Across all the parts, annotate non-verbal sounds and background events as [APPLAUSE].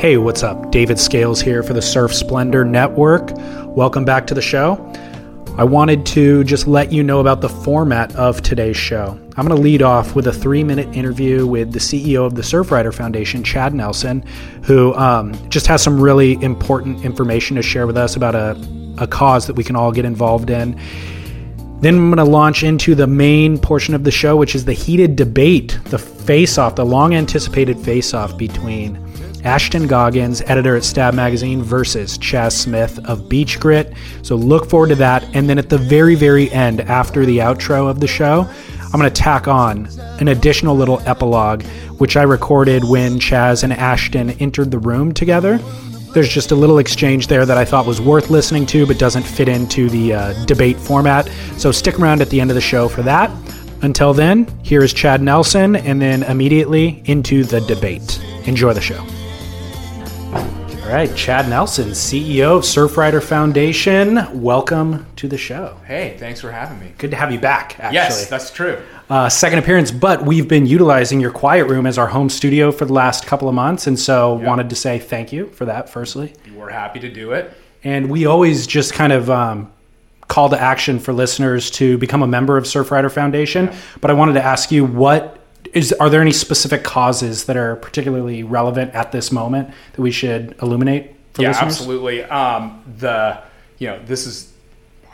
Hey, what's up? David Scales here for the Surf Splendor Network. Welcome back to the show. I wanted to just let you know about the format of today's show. I'm going to lead off with a three minute interview with the CEO of the Surfrider Foundation, Chad Nelson, who um, just has some really important information to share with us about a, a cause that we can all get involved in. Then I'm going to launch into the main portion of the show, which is the heated debate, the face off, the long anticipated face off between Ashton Goggans, editor at Stab Magazine, versus Chas Smith of Beach Grit. So look forward to that. And then at the very, very end, after the outro of the show, I'm going to tack on an additional little epilogue, which I recorded when Chas and Ashton entered the room together. There's just a little exchange there that I thought was worth listening to, but doesn't fit into the uh, debate format. So stick around at the end of the show for that. Until then, here is Chad Nelson, and then immediately into the debate. Enjoy the show. All right, Chad Nelson, CEO of Surfrider Foundation. Welcome to the show. Hey, thanks for having me. Good to have you back, actually. Yes, that's true. uh, second appearance, but we've been utilizing your quiet room as our home studio for the last couple of months, and so wanted to say thank you for that. Firstly, We're happy to do it. and we always just kind of um, call to action for listeners to become a member of Surfrider Foundation. But I wanted to ask you, what is? Are there any specific causes that are particularly relevant at this moment that we should illuminate for yeah, listeners? absolutely. Um, the you know this is,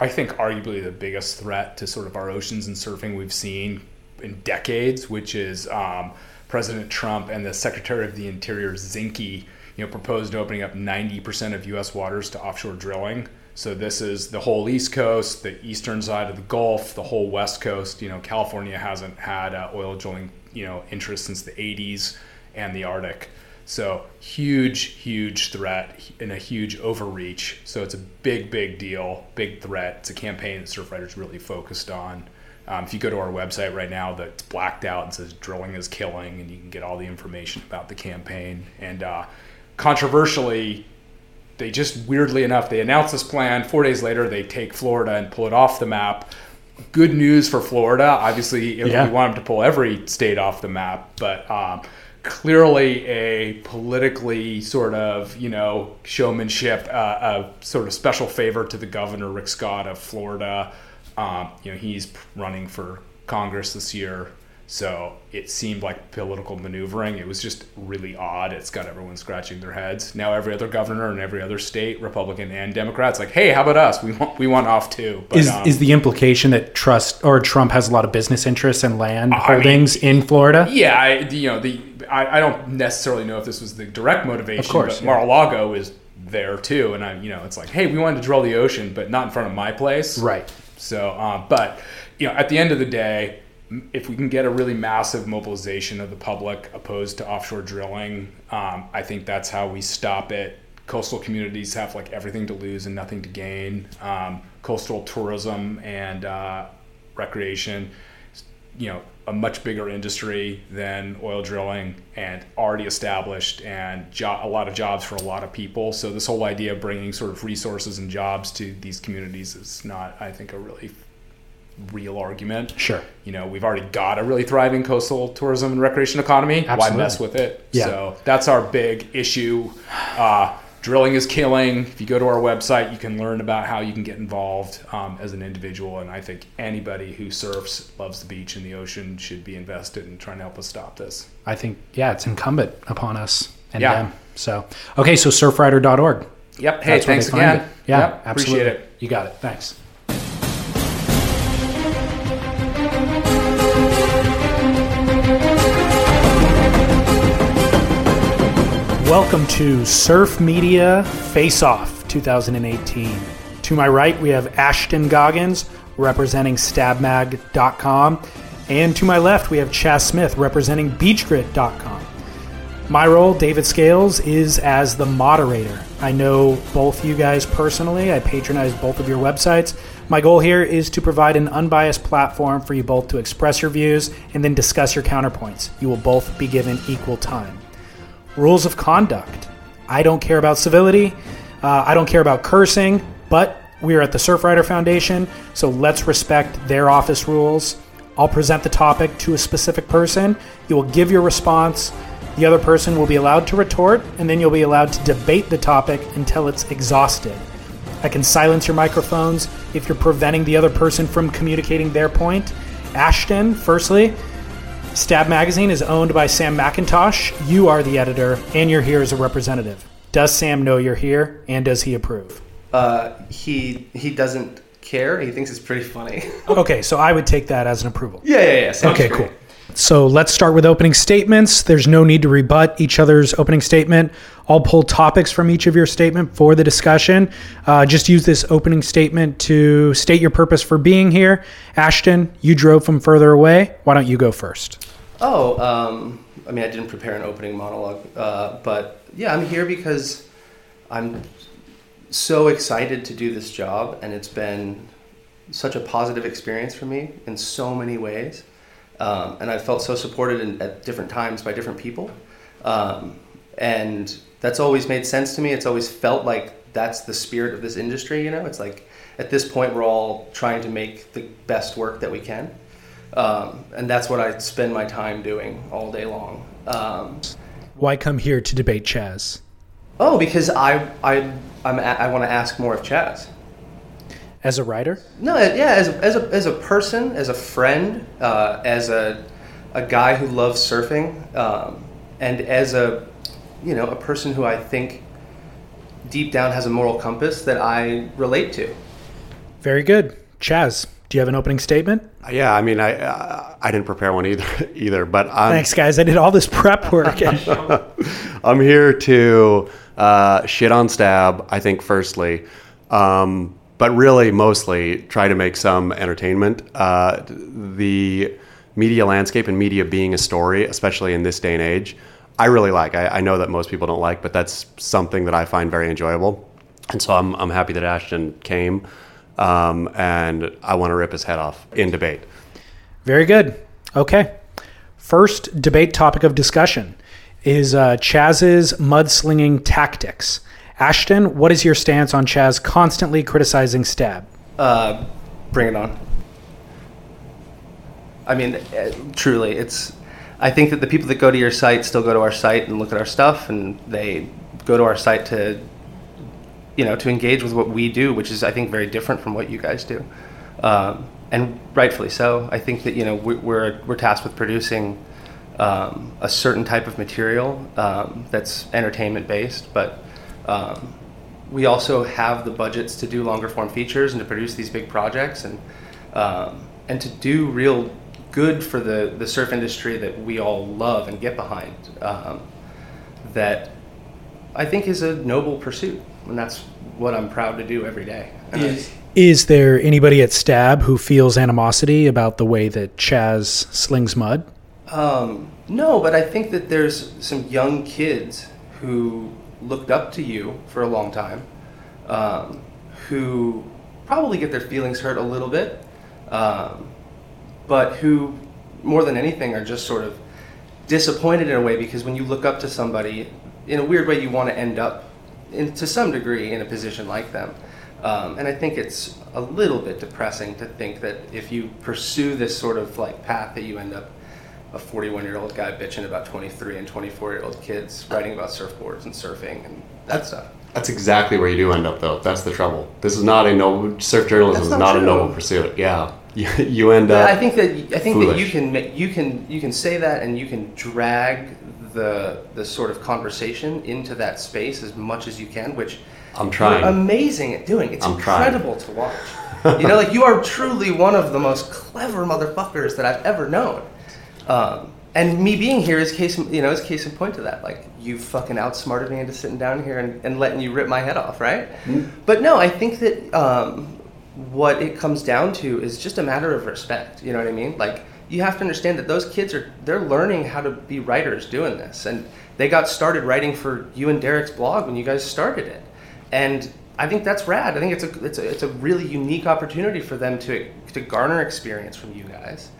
I think, arguably the biggest threat to sort of our oceans and surfing we've seen in decades, which is um, President Trump and the Secretary of the Interior Zinke, you know, proposed opening up 90% of U.S. waters to offshore drilling. So this is the whole East Coast, the eastern side of the Gulf, the whole West Coast. You know, California hasn't had uh, oil drilling, you know, interest since the 80s, and the Arctic. So huge, huge threat and a huge overreach. So it's a big, big deal, big threat. It's a campaign that Surfrider's really focused on. Um, if you go to our website right now, that's blacked out and says "drilling is killing," and you can get all the information about the campaign. And uh, controversially, they just weirdly enough they announce this plan. Four days later, they take Florida and pull it off the map. Good news for Florida. Obviously, if Yeah. we want them to pull every state off the map, but um, clearly a politically sort of you know showmanship, uh, a sort of special favor to the governor Rick Scott of Florida. Um, you know, he's running for Congress this year. So it seemed like political maneuvering. It was just really odd. It's got everyone scratching their heads. Now every other governor in every other state, Republican and Democrats, like, hey, how about us? We want we want off too. But, Is, um, is the implication that trust or Trump has a lot of business interests and land mean- holdings in Florida? yeah, I, you know the I, I don't necessarily know if this was the direct motivation. Of course, but yeah. Mar-a-Lago is there too, and I you know it's like, hey, we wanted to drill the ocean, but not in front of my place. Right. So, um, but you know, at the end of the day, if we can get a really massive mobilization of the public opposed to offshore drilling, um, I think that's how we stop it. Coastal communities have like everything to lose and nothing to gain. Um, coastal tourism and uh, recreation, you know, a much bigger industry than oil drilling and already established and jo- a lot of jobs for a lot of people. So this whole idea of bringing sort of resources and jobs to these communities is not, I think, a really real argument. Sure. You know, we've already got a really thriving coastal tourism and recreation economy. Absolutely. Why mess with it? Yeah. So that's our big issue. Uh, drilling is killing. If you go to our website, you can learn about how you can get involved um, as an individual. And I think anybody who surfs, loves the beach and the ocean should be invested in trying to help us stop this. I think, yeah, it's incumbent upon us and Yeah. them. So, okay, so surfrider.org. Yep. Hey, That's thanks again. Yeah, Yep, absolutely. Appreciate it. You got it. Thanks. Welcome to Surf Media Face Off 2018. To my right, we have Ashton Goggans representing stabmag.com. And to my left, we have Chas Smith representing beachgrit.com. My role, David Scales, is as the moderator. I know both you guys personally. I patronize both of your websites. My goal here is to provide an unbiased platform for you both to express your views and then discuss your counterpoints. You will both be given equal time. Rules of conduct. I don't care about civility. Uh, I don't care about cursing, but we are at the Surfrider Foundation, so let's respect their office rules. I'll present the topic to a specific person. You will give your response. The other person will be allowed to retort, and then you'll be allowed to debate the topic until it's exhausted. I can silence your microphones if you're preventing the other person from communicating their point. Ashton, firstly, Stab Magazine is owned by Sam McIntosh. You are the editor, and you're here as a representative. Does Sam know you're here, and does he approve? Uh, he he doesn't care. He thinks it's pretty funny. [LAUGHS] Okay, so I would take that as an approval. yeah, yeah, yeah. sounds Okay, great. cool. So let's start with opening statements. There's no need to rebut each other's opening statement. I'll pull topics from each of your statement for the discussion. Uh, just use this opening statement to state your purpose for being here. Ashton, you drove from further away. Why don't you go first? Oh, um, I mean, I didn't prepare an opening monologue, uh, but yeah, I'm here because I'm so excited to do this job, and it's been such a positive experience for me in so many ways. Um, and I felt so supported in, at different times by different people. Um, and that's always made sense to me. It's always felt like that's the spirit of this industry, you know? It's like at this point, we're all trying to make the best work that we can. Um, and that's what I spend my time doing all day long. Um, Why come here to debate Chas? oh, because I, I, I'm a, I want to ask more of Chas. As a writer? No, yeah, as a, as a, as a person, as a friend, uh, as a, a guy who loves surfing, um, and as a, you know, a person who I think deep down has a moral compass that I relate to. Very good. Chas, do you have an opening statement? Yeah, I mean, I uh, I didn't prepare one either [LAUGHS] either, but I'm Thanks, guys. I did all this prep work. [LAUGHS] [LAUGHS] I'm here to uh, shit on Stab. I think firstly, um, but really mostly try to make some entertainment. Uh, the media landscape and media being a story, especially in this day and age, I really like. I, I know that most people don't like, but that's something that I find very enjoyable, and so I'm I'm happy that Ashton came, um, and I want to rip his head off in debate. Very good. Okay. First debate topic of discussion is uh, Chas's mudslinging tactics. Ashton, what is your stance on Chas constantly criticizing Stab? Uh, bring it on. I mean, uh, truly, it's. I think that the people that go to your site still go to our site and look at our stuff, and they go to our site to, you know, to engage with what we do, which is, I think, very different from what you guys do, um, and rightfully so. I think that you know we, we're we're tasked with producing um, a certain type of material um, that's entertainment based, but um, we also have the budgets to do longer form features and to produce these big projects and um, and to do real good for the, the surf industry that we all love and get behind. Um, that I think is a noble pursuit, and that's what I'm proud to do every day. And I- Is there anybody at Stab who feels animosity about the way that Chas slings mud? Um, no, but I think that there's some young kids who looked up to you for a long time, um, who probably get their feelings hurt a little bit, um, but who, more than anything, are just sort of disappointed in a way because when you look up to somebody, in a weird way, you want to end up, in, to some degree, in a position like them. Um, and I think it's a little bit depressing to think that if you pursue this sort of like path, that you end up a 41 year old guy bitching about 23 and 24 year old kids writing about surfboards and surfing and that stuff. That's exactly where you do end up, though. That's the trouble. This is not a noble surf journalism. That's is not not a noble pursuit. Yeah, [LAUGHS] you, you end up. I think that I think that you can you can you can say that and you can drag the the sort of conversation into that space as much as you can, which I'm trying. you're amazing at doing. It's I'm trying. incredible to watch. you know, like you are truly one of the most clever motherfuckers that I've ever known. Um, and me being here is case you know is case in point to that. Like you fucking outsmarted me into sitting down here and, and letting you rip my head off, right? But no, I think that um, what it comes down to is just a matter of respect. You know what I mean? Like you have to understand that those kids are they're learning how to be writers doing this, and they got started writing for you and Derek's blog when you guys started it, and I think that's rad. I think it's a it's a it's a really unique opportunity for them to to garner experience from you guys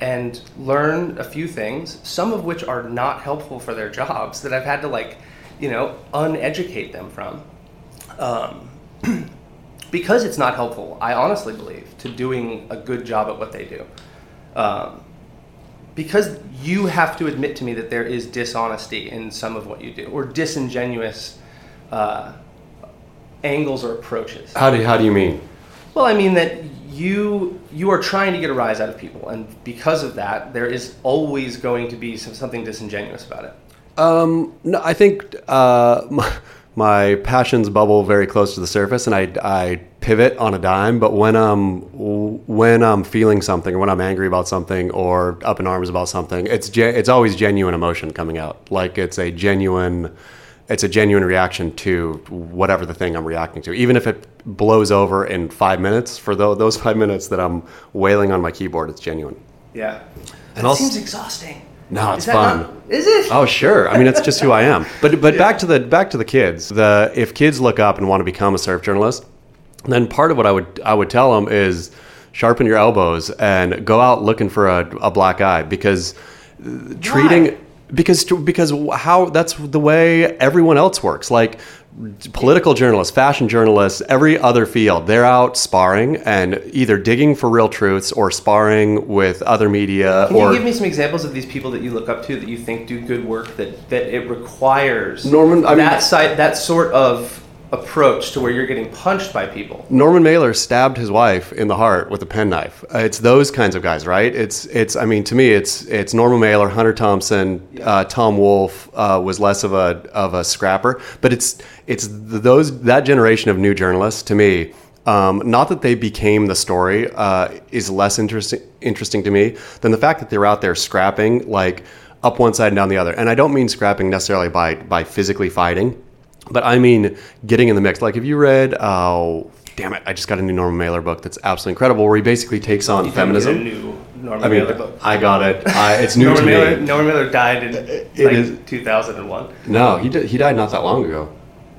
and learn a few things, some of which are not helpful for their jobs that I've had to like, you know, uneducate them from. Um, [CLEARS THROAT] because it's not helpful, I honestly believe, to doing a good job at what they do. Um, because you have to admit to me that there is dishonesty in some of what you do or disingenuous uh, angles or approaches. How do how do you mean? Well, I mean that you you are trying to get a rise out of people, and because of that, there is always going to be some, something disingenuous about it. Um, no, I think uh, my, [LAUGHS] my passions bubble very close to the surface, and I, I pivot on a dime. But when I'm when I'm feeling something, or when I'm angry about something, or up in arms about something, it's ge- it's always genuine emotion coming out. Like it's a genuine it's a genuine reaction to whatever the thing I'm reacting to, even if it blows over in five minutes. For tho- those five minutes that I'm wailing on my keyboard, it's genuine. Yeah, And it also- seems exhausting. No, it's Is fun. not- is it? Oh sure. I mean, it's just who I am. But but [LAUGHS] back to the back to the kids. The if kids look up and want to become a surf journalist, then part of what I would I would tell them is sharpen your elbows and go out looking for a, a black eye because uh, treating because because how that's the way everyone else works. Like political journalists, fashion journalists, every other field, they're out sparring and either digging for real truths or sparring with other media Can or you give me some examples of these people that you look up to that you think do good work that, that it requires Norman, I mean- that side that sort of approach to where you're getting punched by people? Norman Mailer stabbed his wife in the heart with a penknife. Uh, it's those kinds of guys, right? It's it's. I mean, to me, it's it's Norman Mailer, Hunter Thompson, uh, Tom Wolfe uh, was less of a of a scrapper, but it's it's those that generation of new journalists. To me, um, not that they became the story uh, is less interesting interesting to me than the fact that they're out there scrapping like up one side and down the other. And I don't mean scrapping necessarily by by physically fighting. But I mean, getting in the mix. Like, have you read? Oh, damn it! I just got a new Norman Mailer book that's absolutely incredible, where he basically takes on You feminism. new Norman I mean, Mailer book. I got it. I, it's new Norman to Mailer, me. Norman Mailer died in It like is- 2001. No, he di- he died not that long ago.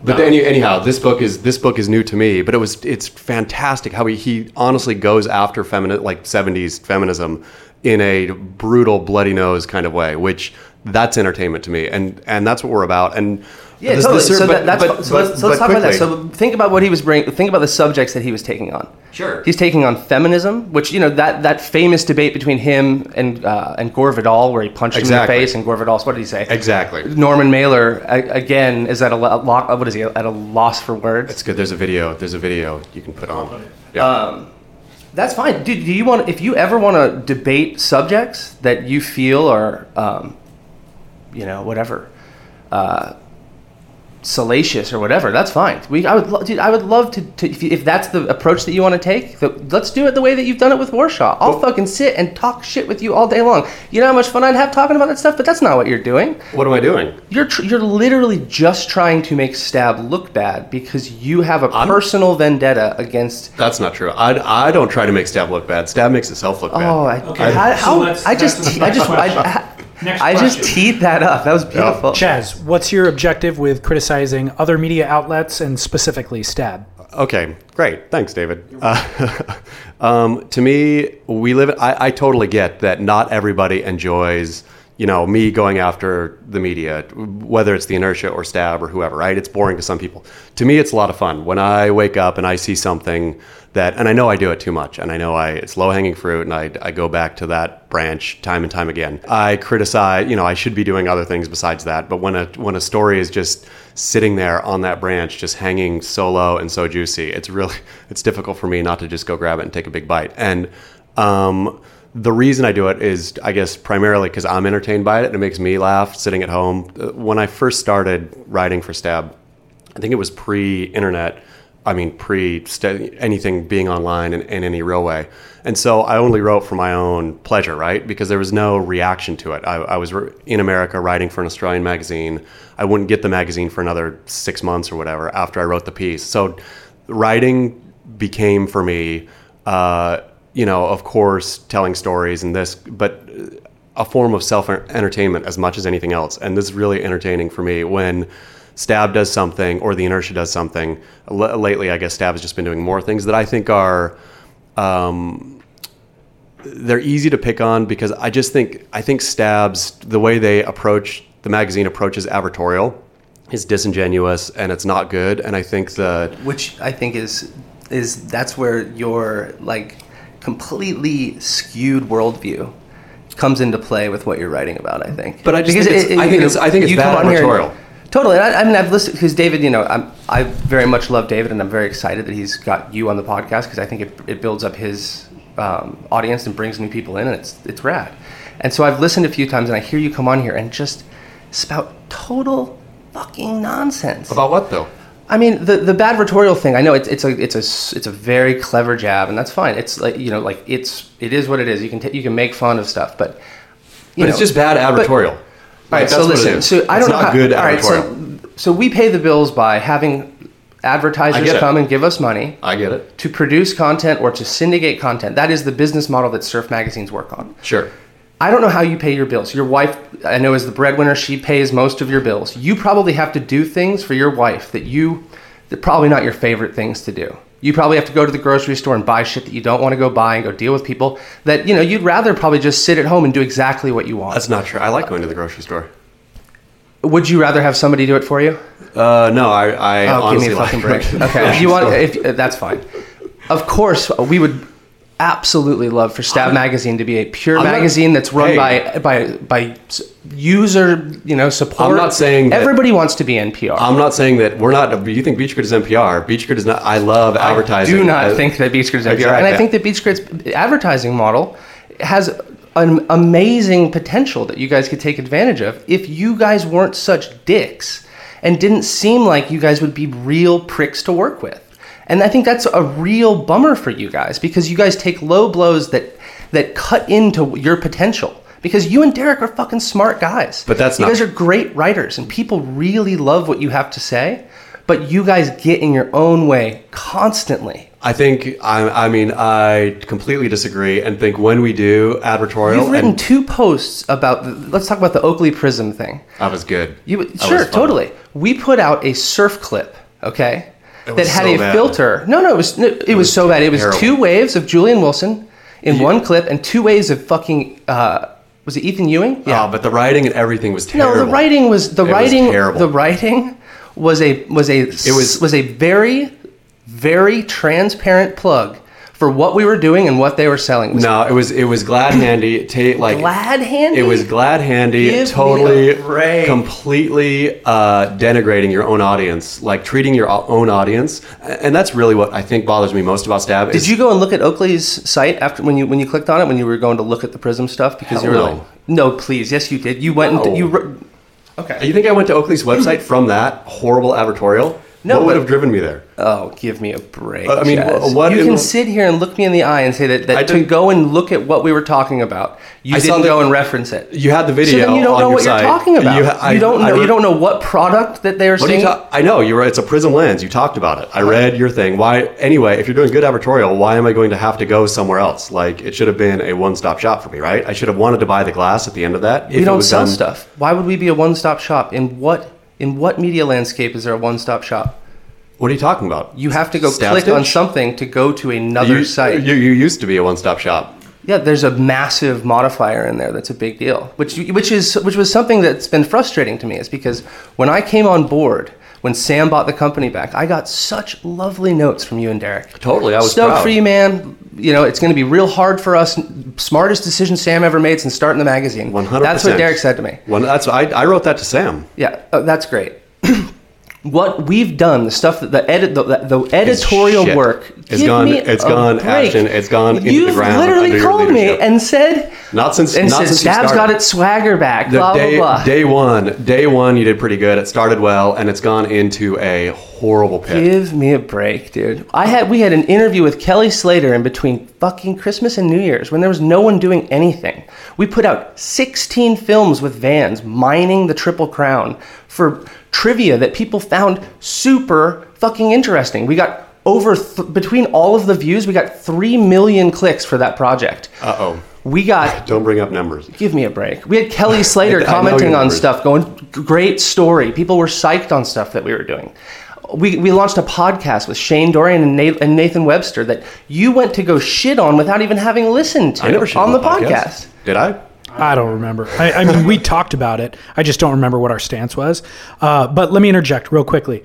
But any, anyhow, this book is this book is new to me. But it was it's fantastic how he, he honestly goes after feminine like '70s feminism in a brutal, bloody nose kind of way, which that's entertainment to me, and and that's what we're about. And Yeah, this- totally. this- so but- that, that's but- so but- let's, so let's but talk about that. So think about what he was bringing. Think about the subjects that he was taking on. Sure. He's taking on feminism, which you know that that famous debate between him and uh, and Gore Vidal, where he punched him in the face, and Gore Vidal. What did he say? Exactly. Norman Mailer again is at a lo- lo- what is he at a loss for words? It's good. There's a video. There's a video you can put on. Yeah. Um, that's fine, dude. Do you want if you ever want to debate subjects that you feel are, um, you know, whatever, uh, salacious or whatever? That's fine. We, I would, lo- dude, I would love to, to if, you, if that's the approach that you want to take. th- let's do it the way that you've done it with Warshaw. I'll fucking sit and talk shit with you all day long. You know how much fun I'd have talking about that stuff, but that's not what you're doing. what am I doing? You're tr- you're literally just trying to make Stab look bad because you have a I'm- personal vendetta against That's not true. I, I don't try to make Stab look bad. Stab makes itself look bad. Oh, I, Okay, how, so how- let's- I just, that's the I just, next I, question. Next I just teed that up. That was beautiful. Chas, what's your objective with criticizing other media outlets and specifically Stab? Okay, great. Thanks, David. Uh, [LAUGHS] um, to me, we live. I, I totally get that not everybody enjoys, you know, me going after the media, whether it's the inertia or Stab or whoever. Right? It's boring to some people. To me, it's a lot of fun when I wake up and I see something that, and I know I do it too much, and I know I it's low hanging fruit, and I, I go back to that branch time and time again. I criticize, you know, I should be doing other things besides that, but when a when a story is just sitting there on that branch, just hanging so low and so juicy, it's really [LAUGHS] it's difficult for me not to just go grab it and take a big bite. And um, the reason I do it is, I guess, primarily because I'm entertained by it and it makes me laugh sitting at home. Uh, When I first started writing for Stab, I think it was pre-internet. I mean, pre anything being online in, in any real way. And so I only wrote for my own pleasure, right? Because there was no reaction to it. I, I was re- in America writing for an Australian magazine. I wouldn't get the magazine for another six months or whatever after I wrote the piece. So writing became for me, uh, you know, of course, telling stories and this, but a form of self entertainment as much as anything else. And this is really entertaining for me when Stab does something or the inertia does something. L- lately, I guess Stab has just been doing more things that I think are. Um, they're easy to pick on because I just think I think Stabs the way they approach the magazine approaches advertorial is disingenuous and it's not good and I think the Which I think is is that's where your like completely skewed worldview comes into play with what you're writing about. I think. But I just think it's- I think it's- I think it's bad come on here and- editorial. Totally. I, I mean, I've listened because David, you know, I'm, I very much love David, and I'm very excited that he's got you on the podcast because I think it, it builds up his um, audience and brings new people in, and it's it's rad. And so I've listened a few times, and I hear you come on here and just spout total fucking nonsense. About what though? I mean, the the bad rhetorical thing. I know it's it's a it's a it's a very clever jab, and that's fine. It's like you know, like it's it is what it is. You can ta you can make fun of stuff, but But it's just bad advertorial. All right, so that's what it listen. So I It's don't know how. good all right, so, so we pay the bills by having advertisers come and give us money I get it. to produce content or to syndicate content. That is the business model that surf magazines work on. Sure. I don't know how you pay your bills. Your wife, I know, is the breadwinner. She pays most of your bills. You probably have to do things for your wife that you, that probably not your favorite things to do. You probably have to go to the grocery store and buy shit that you don't want to go buy and go deal with people that, you know, you'd rather probably just sit at home and do exactly what you want. That's not true. I like going to the grocery store. Would you rather have somebody do it for you? Uh, no, I, I Oh, give me a fucking like break. going to the Okay, you want? If uh, that's fine. Of course, we would absolutely love for Stab Magazine to be a pure I'm not- magazine that's run Hey. by by by user, you know, support. I'm not saying that- everybody wants to be NPR. I'm not saying that we're not. You think Beach Grit is NPR? Beach Grit is not. I love advertising. I do not Uh, think that Beach Grit is NPR, Exactly. and I think that Beach Grit's advertising model has an amazing potential that you guys could take advantage of if you guys weren't such dicks and didn't seem like you guys would be real pricks to work with. And I think that's a real bummer for you guys because you guys take low blows that that cut into your potential. Because you and Derek are fucking smart guys. But that's you not- You guys are great writers and people really love what you have to say. But you guys get in your own way constantly. I think. I, I mean, I completely disagree, and think when we do advertorial, You've written two posts about. The, let's talk about the Oakley Prism thing. that was good. You That sure, totally. We put out a surf clip, okay, that had so a bad. filter. No, no, it was it, was, was so bad. It was terrible. two waves of Julian Wilson in one clip and two waves of fucking. Uh, was it Ethan Ewing? Yeah, but the writing and everything was terrible. No, the writing was the It was writing. terrible. The writing was a was a it was- was a very very transparent plug for what we were doing and what they were selling. It was No, it was it was glad handy. Ta- like glad handy. It was glad handy. Give totally, completely uh, denigrating your own audience, like treating your own audience, and that's really what I think bothers me most about Stab. Did you go and look at Oakley's site after when you when you clicked on it when you were going to look at the Prism stuff because you were no. like, no, please, yes, you did. You went No. and you. wr- Okay. You think I went to Oakley's website from that horrible advertorial? No, what would but- have driven me there? Oh, give me a break. Uh, I mean, wh- what you in- can sit here and look me in the eye and say that, I that to go and look at what we were talking about, you I didn't the- go and reference it. You had the video. so then you don't on know what site. you're talking about. You, You, ha- I- don't know. you don't know what product that they were What are you saying. ta- I know you're. right. It's a prism lens. You talked about it. I read your thing. Why? Anyway, if you're doing good advertorial, why am I going to have to go somewhere else? Like it should have been a one-stop shop for me, right? I should have wanted to buy the glass at the end of that. we don't was sell done- stuff. Why would we be a one-stop shop? In what in what media landscape is there a one-stop shop? What are you talking about? You have to go Stab click on something to go to another you, site. You, you used to be a one-stop shop. Yeah, there's a massive modifier in there that's a big deal, which which is which was something that's been frustrating to me. Is because when I came on board, when Sam bought the company back, I got such lovely notes from you and Derek. Totally, I was stoked proud. for you, man. You know, it's going to be real hard for us. Smartest decision Sam ever made since starting the magazine. One hundred. That's what Derek said to me. One, that's I, I wrote that to Sam. Yeah, uh, that's great. [CLEARS THROAT] what we've done, the stuff that the edit, the, the editorial work, It's gone- it's gone. Ashton. It's gone into the You've ground literally under your called me and said, Not since and not since you Stab's got its swagger back. The blah day, blah blah. day one, day one, you did pretty good. It started well, and it's gone into a horrible pit. Give me a break, dude. I had we had an interview with Kelly Slater in between fucking Christmas and New Year's when there was no one doing anything. We put out 16 films with vans mining the Triple Crown for trivia that people found super fucking interesting. We got over th- between all of the views, we got 3 million clicks for that project. Uh oh. We got [SIGHS] Don't bring up numbers. Give me a break. We had Kelly [LAUGHS] Slater I know commenting on stuff, going, great story. People were psyched on stuff that we were doing. We, we launched a podcast with Shane Dorian and, Na- and Nathan Webster that you went to go shit on without even having listened to I never on the podcast. podcast. Did I? I don't remember. I, I mean, we talked about it. I just don't remember what our stance was. Uh, but let me interject real quickly.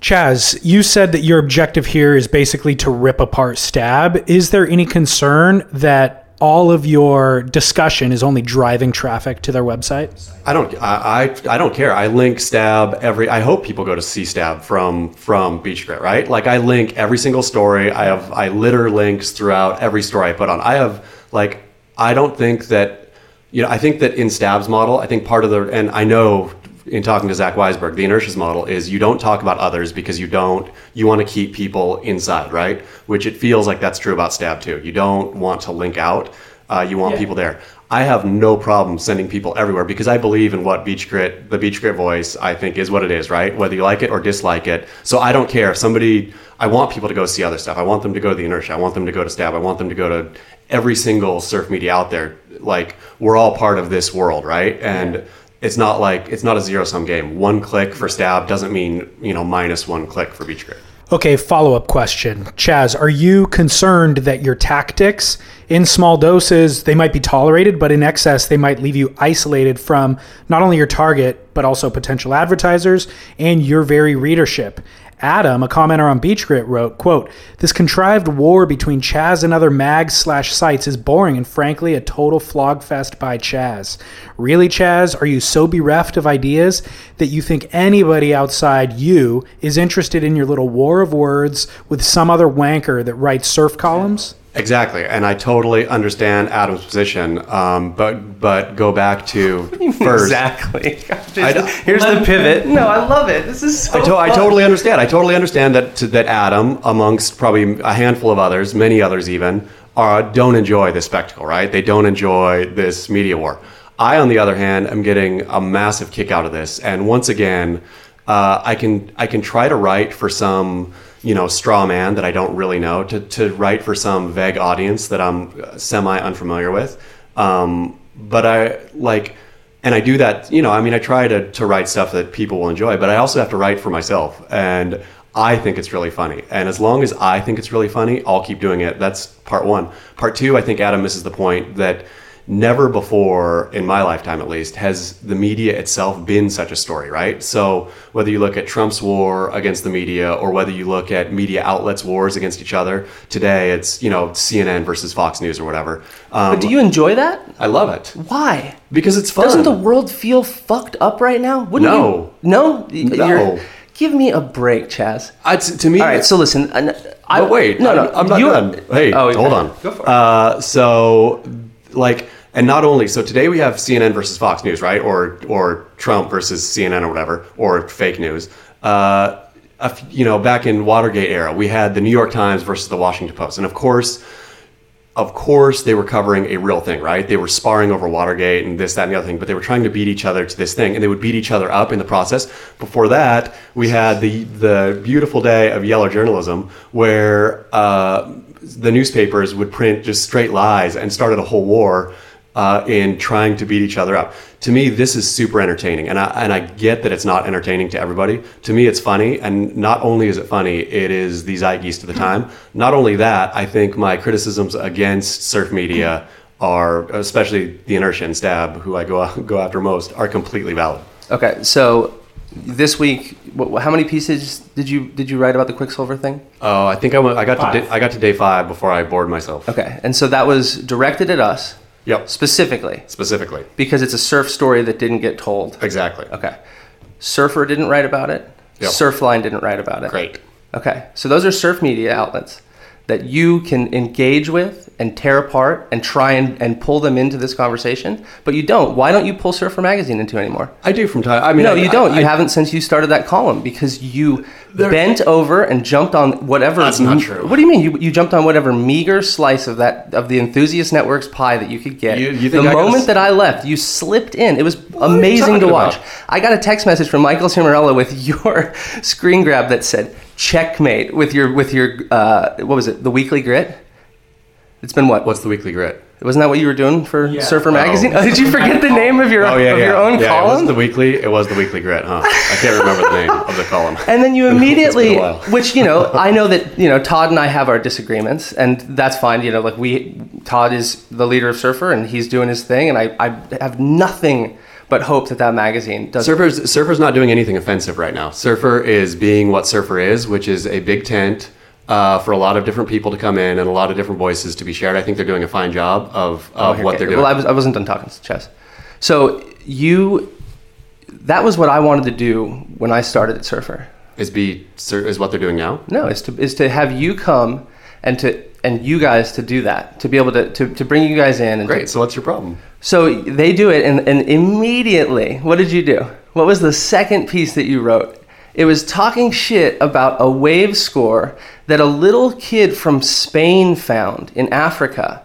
Chas, you said that your objective here is basically to rip apart Stab. Is there any concern that all of your discussion is only driving traffic to their website? I don't. I, I I don't care. I link Stab every. I hope people go to see Stab from from Beach Grit, right? Like I link every single story. I have I litter links throughout every story I put on. I have like I don't think that you know. I think that in Stab's model, I think part of the and I know in talking to Zach Weisberg, the inertia's model is you don't talk about others because you don't you want to keep people inside, right? Which it feels like that's true about Stab too. You don't want to link out. Uh, you want Yeah. people there. I have no problem sending people everywhere because I believe in what Beach Grit, the Beach Grit voice, I think is what it is, right? Whether you like it or dislike it. So I don't care if somebody, I want people to go see other stuff. I want them to go to the inertia. I want them to go to Stab. I want them to go to every single surf media out there. Like we're all part of this world, right? And it's not like, it's not a zero sum game. One click for Stab doesn't mean, you know, minus one click for Beach Grit. Okay, follow up question. Chas, are you concerned that your tactics in small doses they might be tolerated, but in excess they might leave you isolated from not only your target, but also potential advertisers and your very readership? Adam, a commenter on Beach Grit, wrote, quote, This contrived war between Chas and other mags slash sites is boring and frankly a total flogfest by Chas. Really, Chas, are you so bereft of ideas that you think anybody outside you is interested in your little war of words with some other wanker that writes surf columns? Exactly, and I totally understand Adam's position, um, but but go back to [LAUGHS] first. Exactly. I Here's the pivot. No, I love it. This is so I, to- I totally understand. I totally understand that that Adam, amongst probably a handful of others, many others even, are, don't enjoy this spectacle. Right? They don't enjoy this media war. I, on the other hand, am getting a massive kick out of this, and once again, uh, I can I can try to write for some you know straw man that I don't really know to to write for some vague audience that I'm semi unfamiliar with. Um, but I like and I do that, you know, I mean, I try to, to write stuff that people will enjoy, but I also have to write for myself. And I think it's really funny. And as long as I think it's really funny, I'll keep doing it. That's part one. Part two, I think Adam misses the point that never before in my lifetime at least has the media itself been such a story right so whether you look at trump's war against the media or whether you look at media outlets wars against each other today it's you know cnn versus fox news or whatever um, But do you enjoy that? i love it Why? because it's fun Doesn't the world feel fucked up right now? Wouldn't No. You, no. No. you're- give me a break, Chas. T- to me, All right. So listen. I, I but wait, No, no. I'm, I'm not you- done. Hey, Oh, hold on. Go for it. Uh, so, like, and not only so today we have CNN versus Fox News, right? Or or Trump versus CNN or whatever, or fake news. Uh, you know, back in Watergate era, we had the New York Times versus the Washington Post, and of course. Of course, they were covering a real thing, right? They were sparring over Watergate and this, that, and the other thing, but they were trying to beat each other to this thing, and they would beat each other up in the process. Before that, we had the the beautiful day of yellow journalism, where uh, the newspapers would print just straight lies and started a whole war uh, in trying to beat each other up. To me, this is super entertaining, and I and I get that it's not entertaining to everybody. To me, it's funny, and not only is it funny, it is the zeitgeist of the time. Not only that, I think my criticisms against surf media are, especially the inertia and stab, who I go [LAUGHS] go after most, are completely valid. Okay. So this week, wh- how many pieces did you did you write about the Quiksilver thing? Oh, I think I went, I got to day, I got to day five before I bored myself. Okay. And so that was directed at us Yep, specifically specifically, because it's a surf story that didn't get told. exactly. Okay. Surfer didn't write about it. Yep. Surfline didn't write about it. Great. Okay. So those are surf media outlets that you can engage with and tear apart and try and, and pull them into this conversation, but you don't. Why don't you pull Surfer Magazine into anymore? I do from time. I mean, No, I- you don't. I- you I- haven't since you started that column because you There- bent over and jumped on whatever. That's not true. What do you mean? You, you jumped on whatever meager slice of that of the enthusiast network's pie that you could get. You- you the I moment could've- that I left, you slipped in. It was are you amazing to watch. about? I got a text message from Michael Cimarella with [LAUGHS] your screen grab that said "checkmate" with your with your uh, what was it? The Weekly Grit. It's been what? What's the weekly grit? Wasn't that what you were doing for Surfer Oh. Magazine? Oh, [LAUGHS] did you forget the name of your Oh yeah, of yeah. your own yeah, It column? was the weekly. It was the weekly grit, huh? I can't remember the name of the column. And then you [LAUGHS] It's been a immediately, which you know, I know that you know Todd and I have our disagreements, and that's fine. You know, like we, Todd is the leader of Surfer, and he's doing his thing, and I, I have nothing but hope that that magazine does. Surfer's Surfer's not doing anything offensive right now. Surfer is being what Surfer is, which is a big tent uh, for a lot of different people to come in and a lot of different voices to be shared. I think they're doing a fine job of, of what Okay, they're doing. Well, I, was, I wasn't done talking, Chas. So you, that was what I wanted to do when I started at Surfer. is be is what they're doing now. No, is to is to have you come and to and you guys to do that to be able to to, to bring you guys in and to- Great. So what's your problem? So they do it and, and immediately what did you do? What was the second piece that you wrote? It was talking shit about a wave score that a little kid from Spain found in Africa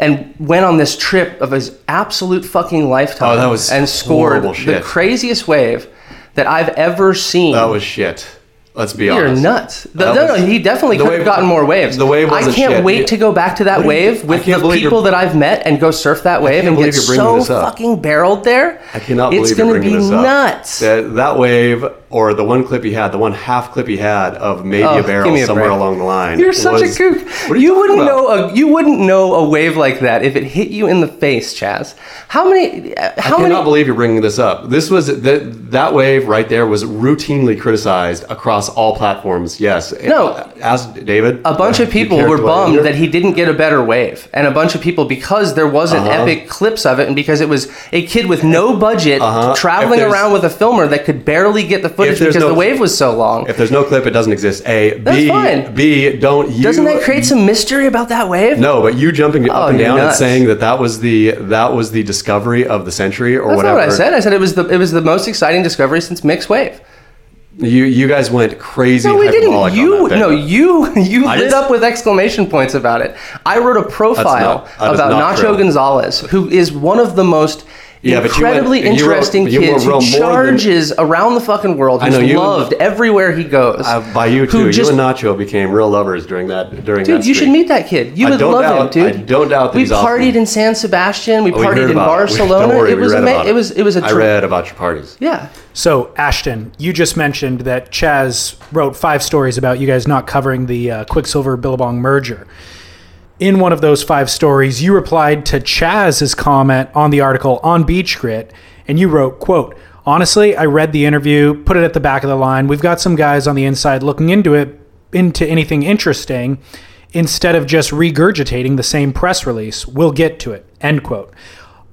and went on this trip of his absolute fucking lifetime Oh, that was and scored the shit. craziest wave that I've ever seen. That was shit. Let's be You're honest. nuts. The, no, was- no, he definitely could have gotten more waves. the wave I can't shit. wait to go back to that What wave with the people that I've met and go surf that wave and get you're so this up. fucking barreled there. I cannot It's believe you're gonna bringing be this up. nuts. That, that wave, or the one clip he had, the one half clip he had of maybe Oh, a barrel a somewhere break. along the line. You're such was- a kook. You you, wouldn't about? know a you wouldn't know a wave like that if it hit you in the face, Chas. How many? uh, How I many? cannot believe you're bringing this up. This was that that wave right there was routinely criticized across all platforms. Yes. No. Ask David. a bunch of people were to weigh in bummed that he didn't get a better wave, and a bunch of people because there wasn't Uh-huh. epic clips of it, and because it was a kid with no budget Uh-huh. traveling around with a filmer that could barely get the footage because no- the wave was so long. If there's no clip, it doesn't exist. A. That's B. fine. B. Don't you? Doesn't that create some mystery about that wave? No, but you jumping Oh, up and down and saying that that was the that was the discovery of the century or That's whatever. not what I said. I said it was the it was the most exciting discovery since mixed wave. You you guys went crazy. No, we didn't. You no, you [LAUGHS] you I lit just- up with exclamation points about it. I wrote a profile not- about Natxo true. Gonzalez, who is one of the most Yeah, but you went- incredibly you wrote- interesting you kids who wrote more than- charges around the fucking world. I know, you- loved everywhere he goes. Uh, by you Who too. just- you and Natxo became real lovers during that during that. Dude, you should meet that kid. You I would don't love doubt- him, I don't doubt that we he's awesome. partied in San Sebastian. We Oh, partied heard in about it. Barcelona. Don't worry, it was read ama- about It was it was a I dr- read about your parties. yeah. So, Ashton, you just mentioned that Chas wrote five stories about you guys not covering the uh, Quiksilver Billabong merger. In one of those five stories, you replied to Chas's comment on the article on Beach Grit, and you wrote, quote, Honestly, I read the interview, put it at the back of the line. We've got some guys on the inside looking into it, into anything interesting, instead of just regurgitating the same press release. We'll get to it. End quote.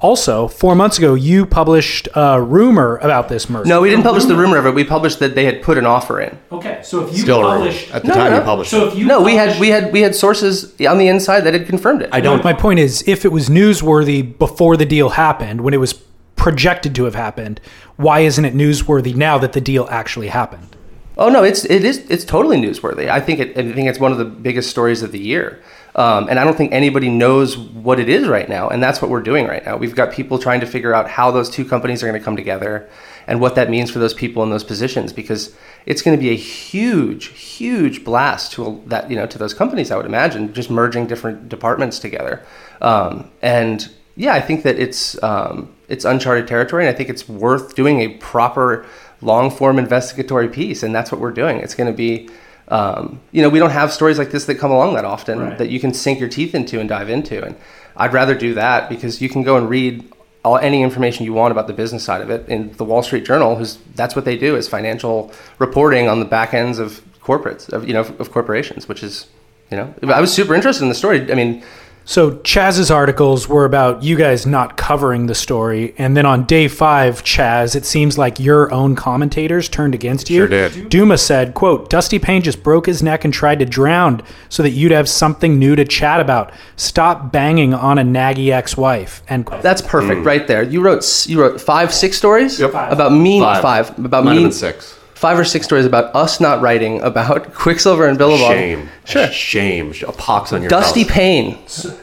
Also, four months ago, you published a rumor about this merger. No, we didn't publish the rumor of it. We published that they had put an offer in. Okay, so if you Still a rumor. published, At the No, time no, you no. published so it. if you No, we had published- we had we had sources on the inside that had confirmed it. I don't. My point is, if it was newsworthy before the deal happened, when it was projected to have happened, why isn't it newsworthy now that the deal actually happened? Oh no, it's it is it's totally newsworthy. I think it I think it's one of the biggest stories of the year. Um, and I don't think anybody knows what it is right now, and that's what we're doing right now. We've got people trying to figure out how those two companies are going to come together, and what that means for those people in those positions, because it's going to be a huge, huge blast to that you know to those companies. I would imagine just merging different departments together, um, and yeah, I think that it's um, it's uncharted territory, and I think it's worth doing a proper long form investigatory piece, and that's what we're doing. It's going to be, um, you know, we don't have stories like this that come along that often Right. that you can sink your teeth into and dive into, and I'd rather do that because you can go and read all any information you want about the business side of it in the Wall Street Journal, who's that's what they do is financial reporting on the back ends of corporates, of you know, of corporations, which is, you know, I was super interested in the story. I mean. So Chas's articles were about you guys not covering the story, and then on day five, Chas, it seems like your own commentators turned against you. Sure did. Duma said, "quote Dusty Payne just broke his neck and tried to drown so that you'd have something new to chat about. Stop banging on a naggy ex-wife." End quote. That's perfect, mm. right there. You wrote you wrote five, six stories Yep. about me. Five. Five, about Might have me. been six. Five or six stories about us not writing about [LAUGHS] Quiksilver and Billabong. Shame. Sure. Shame. A pox on your Dusty house. Payne.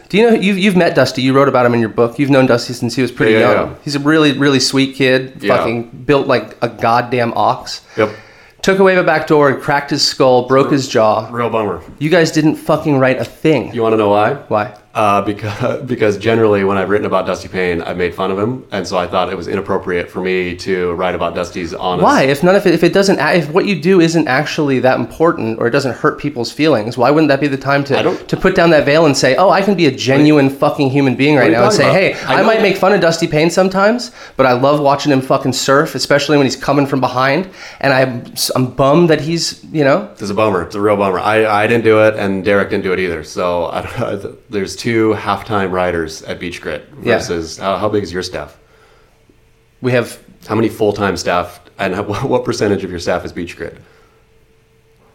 Do you know you've, you've met Dusty? You wrote about him in your book. You've known Dusty since he was pretty Yeah, young. yeah. He's a really really sweet kid. Yeah. Fucking built like a goddamn ox. Yep. Took away the back door and cracked his skull, broke his jaw. Real bummer. You guys didn't fucking write a thing. You want to know why? Why? Uh, because [LAUGHS] because generally when I've written about Dusty Payne, I've made fun of him, and so I thought it was inappropriate for me to write about Dusty's honest. Why? If none of it, if it doesn't, if what you do isn't actually that important or it doesn't hurt people's feelings, why wouldn't that be the time to to put down that veil and say, oh, I can be a genuine fucking human being right now and say, talking hey. I, I might make fun of Dusty Payne sometimes, but I love watching him fucking surf, especially when he's coming from behind, and I'm I'm bummed that he's you know It's a bummer. It's a real bummer. I, I didn't do it, and Derek didn't do it either. So [LAUGHS] I, don't- there's two halftime riders at Beach Grit Yeah. versus how, how big is your staff? we have How many full time staff, and how, [LAUGHS] what percentage of your staff is Beach Grit?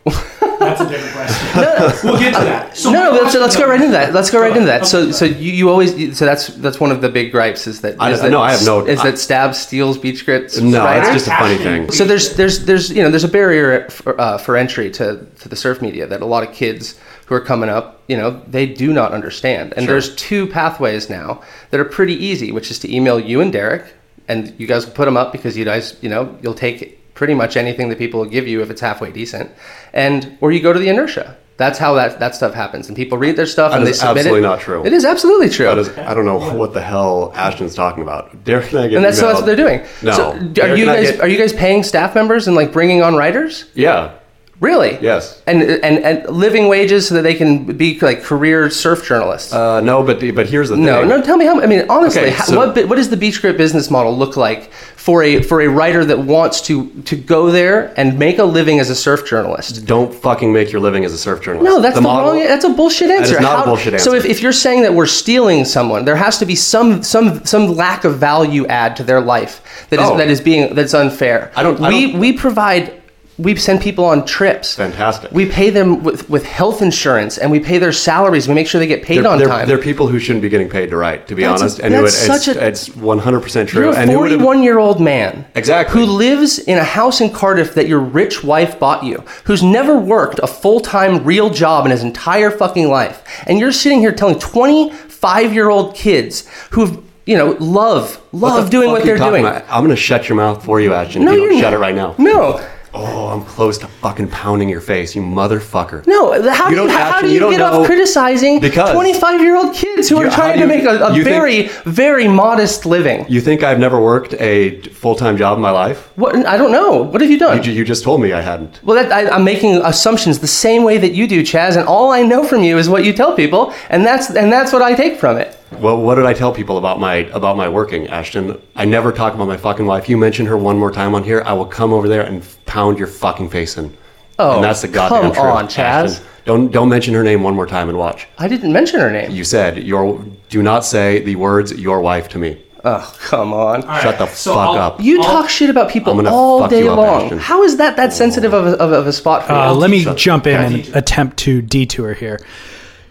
That's a different question. [LAUGHS] we'll get to that. So no, no. Let's, let's go right into that. Let's go right into that. So, so you, you always so that's that's one of the big gripes is that I- is that, no, I have no- is I- that Stab steals Beach Grit's No, riders? it's just a funny thing. So there's there's there's you know there's a barrier for, uh, for entry to to the surf media that a lot of kids who are coming up you know they do not understand and Sure. there's two pathways now that are pretty easy which is to email you and Derek and you guys will put them up because you guys you know you'll take pretty much anything that people will give you if it's halfway decent and or you go to the inertia that's how that, that stuff happens and people read their stuff That and they submit absolutely it not true. it is absolutely true is, I don't know what the hell Ashton's talking about. Derek and I get and that's, so that's what they're doing No. so are Derek you guys get- are you guys paying staff members and like bringing on writers Yeah. Really? Yes. And and and living wages so that they can be like career surf journalists. Uh, no, but but here's the no, thing. no. Tell me how. I mean, honestly, Okay, how, so- what what does the Beach Grit business model look like for a for a writer that wants to to go there and make a living as a surf journalist? Don't fucking make your living as a surf journalist. No, that's the, model- wrong. That's a bullshit answer. is not a bullshit answer. So if, if you're saying that we're stealing someone, there has to be some some some lack of value add to their life that is Oh. that is being that's unfair. I don't- I We don't- we provide. We send people on trips. Fantastic. We pay them with, with health insurance and we pay their salaries. We make sure they get paid They're, on they're, time. they're people who shouldn't be getting paid to write, to be That's a- honest. and that's it such it's, a- it's 100% true. You're a 41 year old man. Exactly. Who lives in a house in Cardiff that your rich wife bought you, who's never worked a full time real job in his entire fucking life. And you're sitting here telling 25 year old kids who, you know, love, love the doing what they're doing. about? I'm going to shut your mouth for you, Ashton, No, you don't shut not. it right now. No. Oh, I'm close to fucking pounding your face, you motherfucker. No, how You do you, how, actually- do you, you get off criticizing 25 year old kids who are trying do to make a, a you think- very, very modest living? You think I've never worked a full time job in my life? What, I don't know. What have you done? You, you just told me I hadn't. Well, that, I, I'm making assumptions the same way that you do, Chas, and all I know from you is what you tell people, and that's and that's what I take from it. Well, what did I tell people about my about my working, Ashton? I never talk about my fucking wife. You mention her one more time on here, I will come over there and pound your fucking face in. Oh, and that's the goddamn come truth. on, Chas. Ashton. Don't don't mention her name one more time and watch. I didn't mention her name. You said your do not say the words your wife to me. Oh, come on. Shut the so fuck I'll- up. You talk shit about people all day you up, long. How is that that sensitive of a, of a, spot for you? Uh, let me Shut- jump in and attempt to detour here.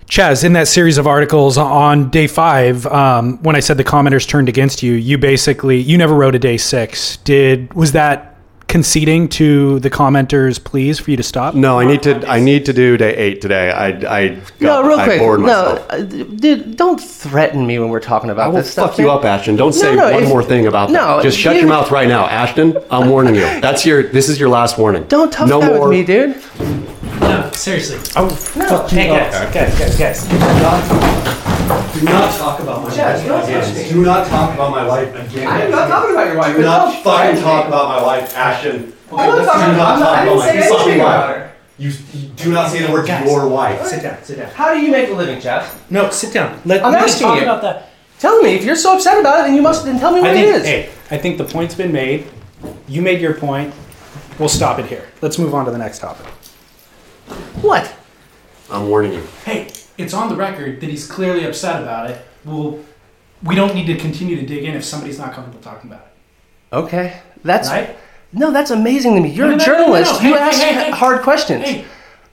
Chas, in that series of articles on day five, um, when I said the commenters turned against you, you basically you never wrote a day six. Did was that conceding to the commenters' pleas for you to stop? No, I need to. I need to do day eight today. I. I got, no, real I quick. bored No, myself. uh, dude, don't threaten me when we're talking about I will this stuff. fuck you up, Ashton. Don't say no, one if- more thing about no, that. Just shut you- your mouth right now, Ashton. I'm warning you. That's your. This is your last warning. Don't tough no that more. with me, dude. No, seriously. Oh, fuck Hey, you. guys, guys, guys, guys. Do not talk about my Chas, don't touch me. Do not talk about my wife again. I'm not talking about your wife. Do not fucking talk about my wife, Ashton. I'm not talking Do not I'm talk I about didn't my say fucking anything about wife. her. You, you do not say the word Guys. your wife. Sit down, sit down. How do you make a living, Jeff? No, sit down. Let, I'm we can asking talk you. about that. Tell me. If you're so upset about it, then you must then tell me what it is I it think, is. hey, I think the point's been made. You made your point. We'll stop it here. Let's move on to the next topic. What? I'm warning you. Hey, it's on the record that he's clearly upset about it. Well, we don't need to continue to dig in if somebody's not comfortable talking about it. Okay. That's Right? no. That's amazing to me. You're No, a no, no, no, no, journalist. no. You Hey, ask hey, hey, hey. hard questions. Hey,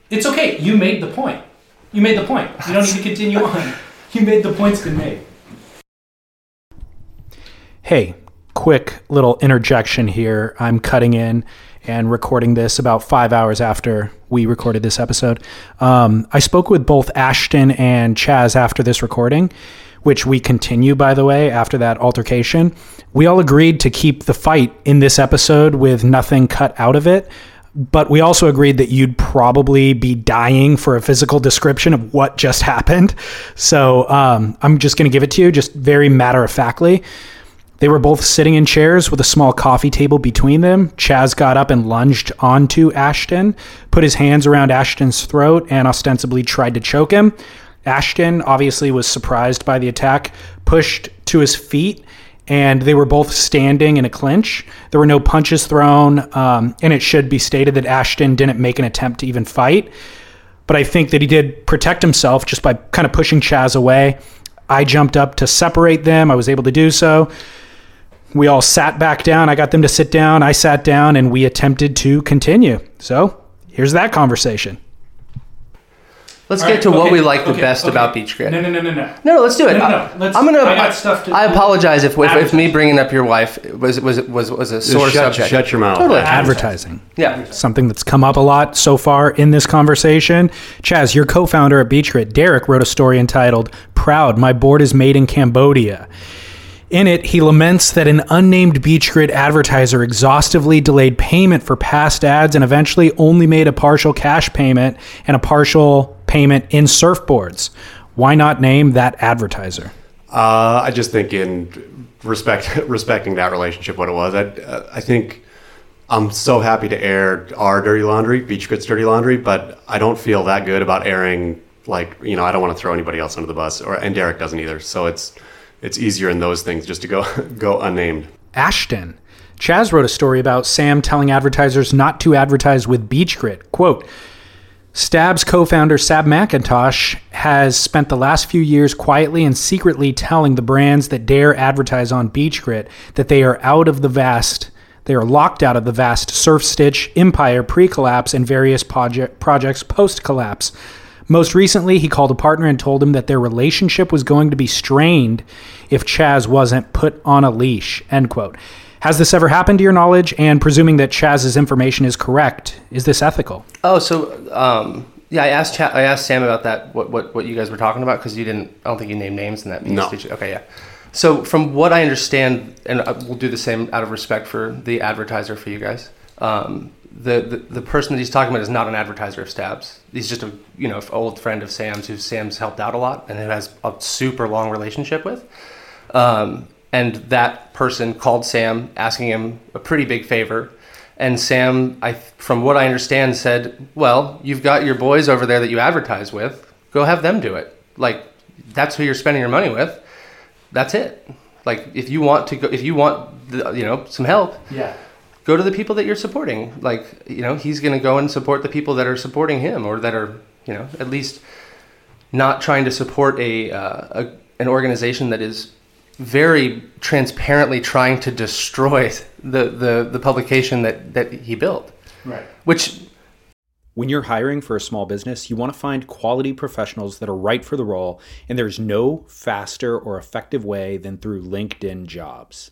it's okay. You made the point. You made the point. You don't need to continue on. [LAUGHS] You made the point's been made. Hey, quick little interjection here. I'm cutting in and recording this about five hours after we recorded this episode. Um, I spoke with both Ashton and Chas after this recording, which we continue, by the way, after that altercation. We all agreed to keep the fight in this episode with nothing cut out of it. but we also agreed that you'd probably be dying for a physical description of what just happened. So um, I'm just going to give it to you, just very matter of factly. They were both sitting in chairs with a small coffee table between them. Chas got up and lunged onto Ashton, put his hands around Ashton's throat, and ostensibly tried to choke him. Ashton obviously was surprised by the attack, pushed to his feet, and they were both standing in a clinch. There were no punches thrown, um, and it should be stated that Ashton didn't make an attempt to even fight. But I think that he did protect himself just by kind of pushing Chas away. I jumped up to separate them. I was able to do so. We all sat back down. I got them to sit down. I sat down, and we attempted to continue. So here's that conversation. Let's All get right, to what we like the best okay. about Beach Grit. No, no, no, no, no. No, no, let's do it. No, no, I- let's- I'm gonna. I got stuff to- I apologize if, if, if me bringing up your wife was was was was a sore shut, subject. shut your mouth. Totally. Advertising. Yeah. something that's come up a lot so far in this conversation. Chas, your co founder at BeachGrit, Derek, wrote a story entitled Proud, My Board is Made in Cambodia. In it, he laments that an unnamed BeachGrit advertiser exhaustively delayed payment for past ads and eventually only made a partial cash payment and a partial payment in surfboards. Why not name that advertiser? Uh, I just think in respect [LAUGHS] respecting that relationship, what it was. I, uh, I think I'm so happy to air our dirty laundry, Beach Grit's dirty laundry, but I don't feel that good about airing like you know I don't want to throw anybody else under the bus, or and Derek doesn't either. So it's it's easier in those things just to go [LAUGHS] go unnamed. Ashton. Chas wrote a story about Sam telling advertisers not to advertise with Beach Grit. Quote, Stab's co founder Sam McIntosh has spent the last few years quietly and secretly telling the brands that dare advertise on Beach Grit that they are out of the vast, they are locked out of the vast Surf Stitch, Empire pre collapse, and various project, projects post collapse. Most recently, he called a partner and told him that their relationship was going to be strained if Chas wasn't put on a leash. End quote. Has this ever happened to your knowledge? And presuming that Chas's information is correct, is this ethical? Oh, so um, yeah, I asked Cha- I asked Sam about that. What what, what you guys were talking about because you didn't. I don't think you named names in that. piece, No. did you? Okay, yeah. So from what I understand, and we'll do the same out of respect for the advertiser for you guys. Um, the, the person that he's talking about is not an advertiser of Stabs. He's just a you know old friend of Sam's who Sam's helped out a lot and who has a super long relationship with. Um, and that person called Sam asking him a pretty big favor. And Sam, I, from what I understand, said, "Well, you've got your boys over there that you advertise with. Go have them do it. Like that's who you're spending your money with. That's it. Like if you want to go, if you want, the, you know, some help, Yeah. Go to the people that you're supporting. Like, you know, he's going to go and support the people that are supporting him or that are, you know, at least not trying to support a, uh, a an organization that is very transparently trying to destroy [LAUGHS] the, the, the publication that, that he built. Right. Which When you're hiring for a small business, you want to find quality professionals that are right for the role, and there's no faster or effective way than through LinkedIn jobs.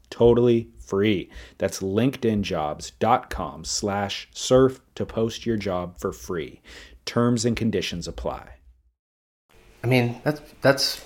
totally free that's linkedinjobs.com slash surf to post your job for free terms and conditions apply I mean, that's that's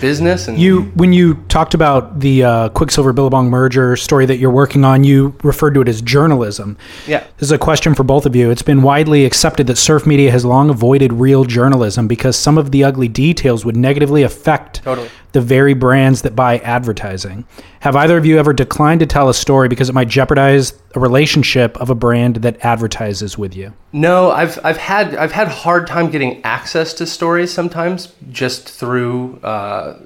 business and You, when you talked about the uh, Quiksilver Billabong merger story that you're working on, you referred to it as journalism. Yeah. This is a question for both of you. It's been widely accepted that surf media has long avoided real journalism because some of the ugly details would negatively affect Totally. The very brands that buy advertising. Have either of you ever declined to tell a story because it might jeopardize a relationship of a brand that advertises with you? No, I've I've had I've had hard time getting access to stories sometimes just through uh,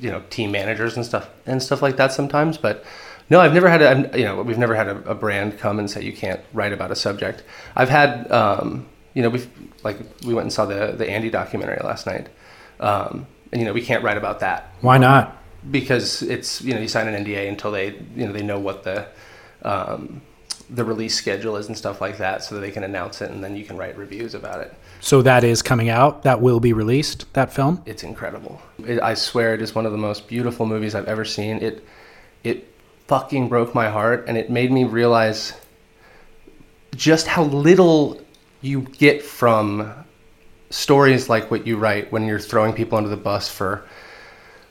you know team managers and stuff and stuff like that sometimes. But no, I've never had a you know we've never had a, a brand come and say you can't write about a subject. I've had um, you know we've like we went and saw the the Andy documentary last night, um, and you know we can't write about that Why not? because it's you know you sign an NDA until they you know they know what the um, the release schedule is and stuff like that, so that they can announce it and then you can write reviews about it. So that is coming out. That will be released. That film. It's incredible. It, I swear it is one of the most beautiful movies I've ever seen. It it fucking broke my heart and it made me realize just how little you get from stories like what you write when you're throwing people under the bus for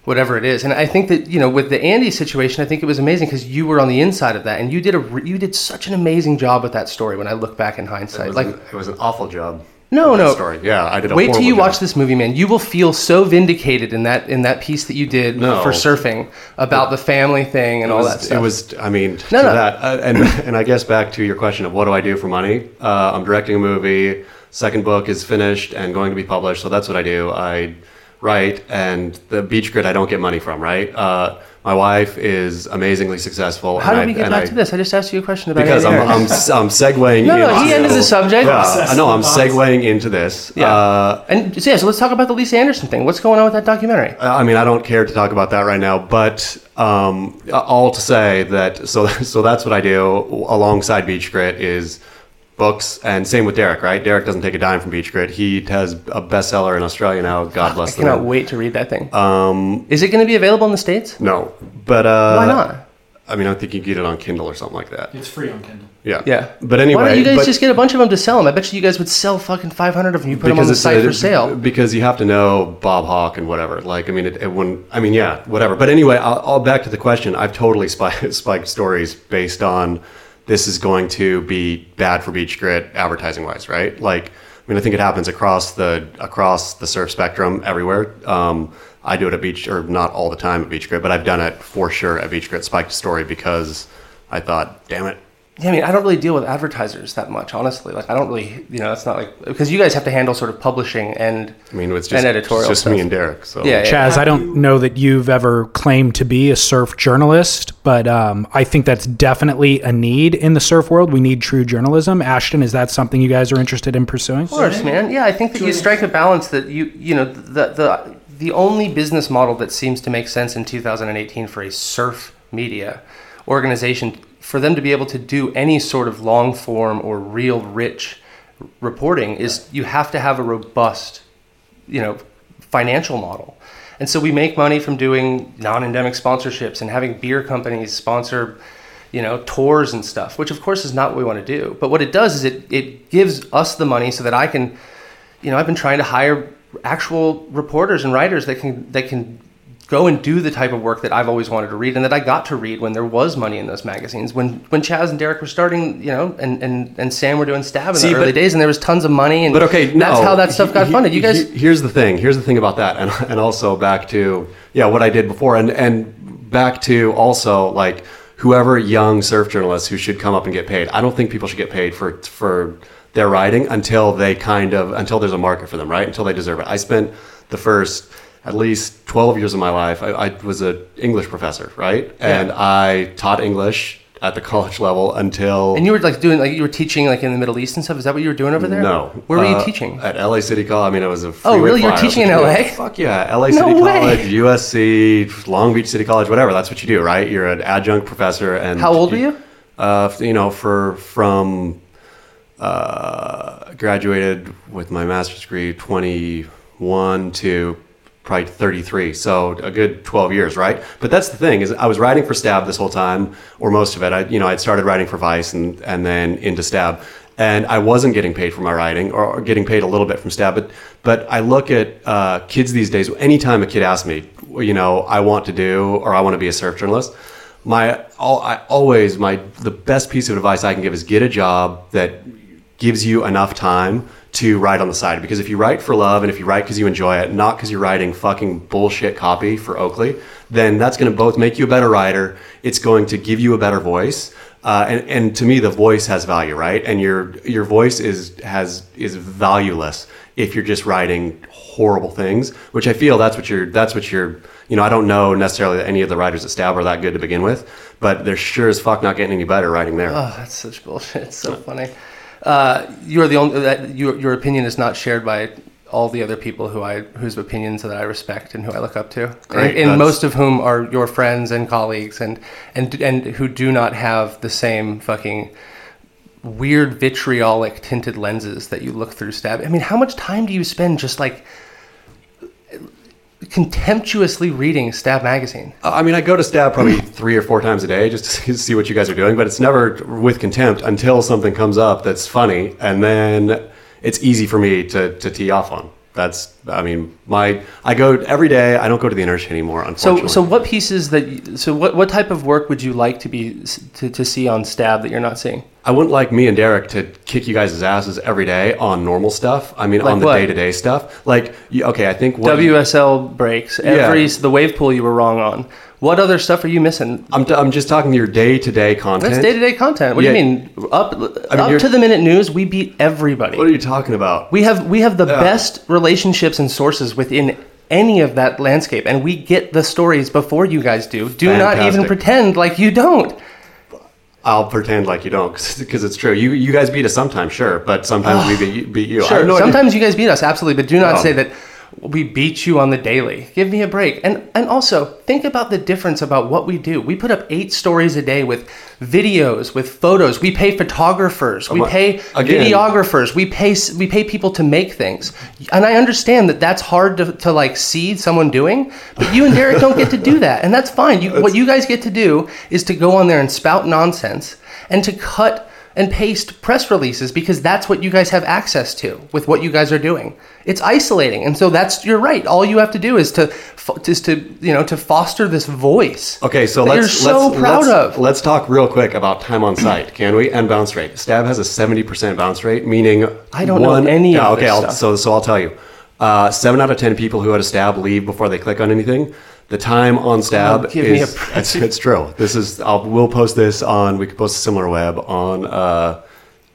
whatever it is. And I think that you know with the Andy situation, I think it was amazing because you were on the inside of that and you did a you did such an amazing job with that story. When I look back in It hindsight, was, like an, it was an awful job. No, no. Story. Yeah, I did. A Wait till you job. watch this movie, man. You will feel so vindicated in that in that piece that you did No. for surfing about the family thing and It all that stuff. It was, I mean, No, to no. that, uh, and and I guess back to your question of what do I do for money? Uh, I'm directing a movie. Second book is finished and going to be published, so that's what I do. I write, and the Beach Grit I don't get money from. Right? Uh, my wife is amazingly successful. How did we get back I- to this? I just asked you a question about Because Andy I'm, Harris. I'm I'm segueing. No, no, he ended the subject. Yeah, I know. I'm segueing into this. Yeah. Uh, and so, yeah, so let's talk about the Lisa Andersen thing. What's going on with that documentary? I mean, I don't care to talk about that right now, but um, all to say that so [LAUGHS] so that's what I do alongside Beach Grit is books, and same with Derek. Right? Derek doesn't take a dime from Beach Grit. He has a bestseller in Australia now. God I bless I cannot man. wait to read that thing. Um, Is it going to be available in the states? no, but uh, Why not? I mean, I think you can get it on Kindle or something like that. It's free on Kindle. Yeah. Yeah. But anyway, Why don't you guys but- just get a bunch of them to sell them? I bet you you guys would sell fucking 500 of them. You put them on the site it- for sale. Because you have to know Bob Hawke and whatever. Like, I mean, it, it wouldn't. I mean, yeah, whatever. But anyway, I'll, I'll back to the question. I've totally spiked, [LAUGHS] spiked stories based on this is going to be bad for Beach Grit advertising wise, right? Like, I mean, I think it happens across the across the surf spectrum everywhere. Um, I do it at Beach, or not all the time at Beach Grit, but I've done it for sure at Beach Grit. Spiked story because I thought, damn it, Yeah, I mean, I don't really deal with advertisers that much, honestly. Like, I don't really, you know, it's not like because you guys have to handle sort of publishing and I mean, it's just, and editorial it's just stuff. me and Derek. So Yeah, yeah. Chas, I don't know that you've ever claimed to be a surf journalist, but um, I think that's definitely a need in the surf world. We need true journalism. Ashton, is that something you guys are interested in pursuing? Of course, man. Yeah, I think that you strike a balance that you you know the the the only business model that seems to make sense in 2018 for a surf media organization for them to be able to do any sort of long form or real rich reporting is you have to have a robust you know financial model. And so we make money from doing non-endemic sponsorships and having beer companies sponsor you know tours and stuff which of course is not what we want to do. But what it does is it, it gives us the money so that i can you know i've been trying to hire actual reporters and writers that can that can go and do the type of work that I've always wanted to read and that I got to read when there was money in those magazines. When when Chas and Derek were starting, you know, and, and, and Sam were doing stab in See, the early but- days and there was tons of money and But okay, no, that's how that stuff got he- funded. You guys he- here's the thing. Here's the thing about that, and and also back to yeah, what I did before, and and back to also like whoever young surf journalists who should come up and get paid. I don't think people should get paid for for their writing until they kind of until there's a market for them, right? Until they deserve it. I spent the first at least 12 years of my life. I, I was an English professor, right? And I taught English at the [LAUGHS] college level until and you were like doing like you were teaching like in the Middle East and stuff. Is that what you were doing over there? no. Where were you Uh, teaching? At LA City College. I mean, it was a Oh, really? You're teaching in LA? Fuck yeah. LA No City way. College, USC, Long Beach City College, whatever. That's what you do, right? You're an adjunct professor. And How old were you? Uh, you know, for from uh, graduated with my master's degree 21 to probably 33 so a good 12 years right but that's the thing is i was writing for stab this whole time or most of it i you know i'd started writing for vice and and then into stab and I wasn't getting paid for my writing or, or getting paid a little bit from Stab. But but I look at uh, kids these days. Anytime a kid asks me, you know, I want to do or I want to be a surf journalist, my all, I always my the best piece of advice I can give is get a job that gives you enough time to write on the side. Because if you write for love and if you write because you enjoy it not because you're writing fucking bullshit copy for oakley then that's going to both make you a better writer. It's going to give you a better voice. Uh, and, and to me the voice has value right? And your your voice is has is valueless if you're just writing horrible things which i feel that's what you're that's what you're you know i don't know necessarily that any of the writers at stab are that good to begin with but they're sure as fuck not getting any better writing there. Oh, that's such bullshit. It's so funny. Uh, you are the only that your your opinion is not shared by all the other people who I whose opinions that I respect and who I look up to, Great, and, and most of whom are your friends and colleagues, and and and who do not have the same fucking weird vitriolic tinted lenses that you look through stab. I mean, how much time do you spend just like contemptuously reading Stab magazine? I mean, I go to Stab probably three or four times a day just to [LAUGHS] see- what you guys are doing, but it's never with contempt until something comes up that's funny, and then it's easy for me to, to tee off on. That's, I mean, my I go every day. I don't go to the inertia anymore. So, Unfortunately. so what pieces that? You, so, what what type of work would you like to be to, to see on Stab that you're not seeing? I wouldn't like me and Derek to kick you guys' asses every day on normal stuff. I mean, Like on the day to day stuff. Like, okay, I think what WSL breaks. Every the wave pool you were wrong on. What other stuff are you missing? I'm, I'm just talking your day to day content. That's day to day content. What Yeah. do you mean? Up I mean, up to the minute news, we beat everybody. What are you talking about? we have we have the best relationships and sources within any of that landscape, and we get the stories before you guys do. Do not even pretend like you don't. I'll pretend like you don't, because it's true. You you guys beat us sometimes, sure, but sometimes we ah. beat you. Beat you. Sure. no idea- Sometimes you guys beat us, absolutely, but do not Oh. say that we beat you on the daily. Give me a break. And and also think about the difference about what we do. We put up eight stories a day with videos, with photos. We pay photographers. We pay again- videographers. We pay we pay people to make things. And I understand that that's hard to, to like see someone doing, but you and Derek don't get to do that, and that's fine. You, what you guys get to do is to go on there and spout nonsense and to cut and paste press releases because that's what you guys have access to with what you guys are doing. It's isolating, and so that's you're right. All you have to do is to is to you know to foster this voice. Okay, so let's you're so let's, proud let's, of. Let's talk real quick about time on site, can we? And bounce rate. Stab has a seventy percent bounce rate, meaning I don't know any Yeah, of okay, I'll, so so I'll tell you. Uh, seven out of ten people who had a stab leave before they click on anything. The time on stab give me a is break. it's, it's true. This is I'll we'll post this on we could post a similar web on uh,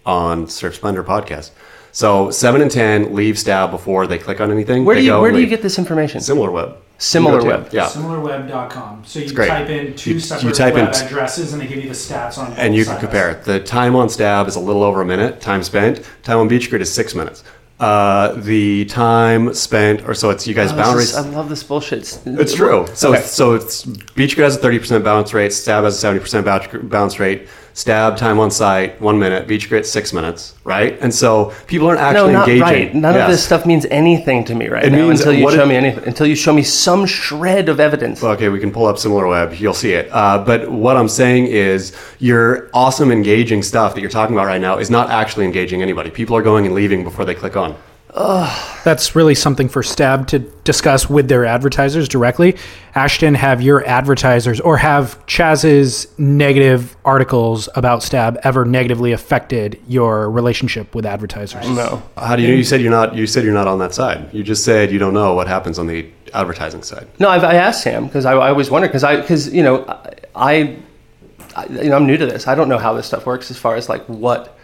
on Surf Splendor podcast. So seven and ten leave stab before they click on anything. Where They do you go where do you get this information? similar web? Similar You go to- web. Yeah. Similarweb.com. So you great. type in two You- you separate type in web t- addresses and they give you the stats on and you can compare it. The time on stab is a little over a minute. Time spent. Time on BeachGrit is six minutes. Uh, the time spent, or so it's you guys Oh, boundaries. is- I love this bullshit. It's true. So Okay. so it's beach has a thirty percent bounce rate. Stab has a seventy percent bounce rate. Stab time on site one minute. BeachGrit six minutes. Right. And so people aren't no, actually not engaging. right. None of this stuff means anything to me right It now means until you show it- me anything. Until you show me some shred of evidence. Okay, we can pull up similar web. You'll see it. Uh, but what I'm saying is, your awesome engaging stuff that you're talking about right now is not actually engaging anybody. People are going and leaving before they click on. That's really something for Stab to discuss with their advertisers directly. Ashton, have your advertisers or have Chas's negative articles about Stab ever negatively affected your relationship with advertisers? no. How do you? You said you're not. You said you're not on that side. You just said you don't know what happens on the advertising side. No, I've, I asked Sam because I, I always wonder because I because you know I, I you know I'm new to this. I don't know how this stuff works as far as like what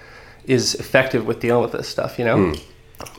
is effective with dealing with this stuff. You know, hmm.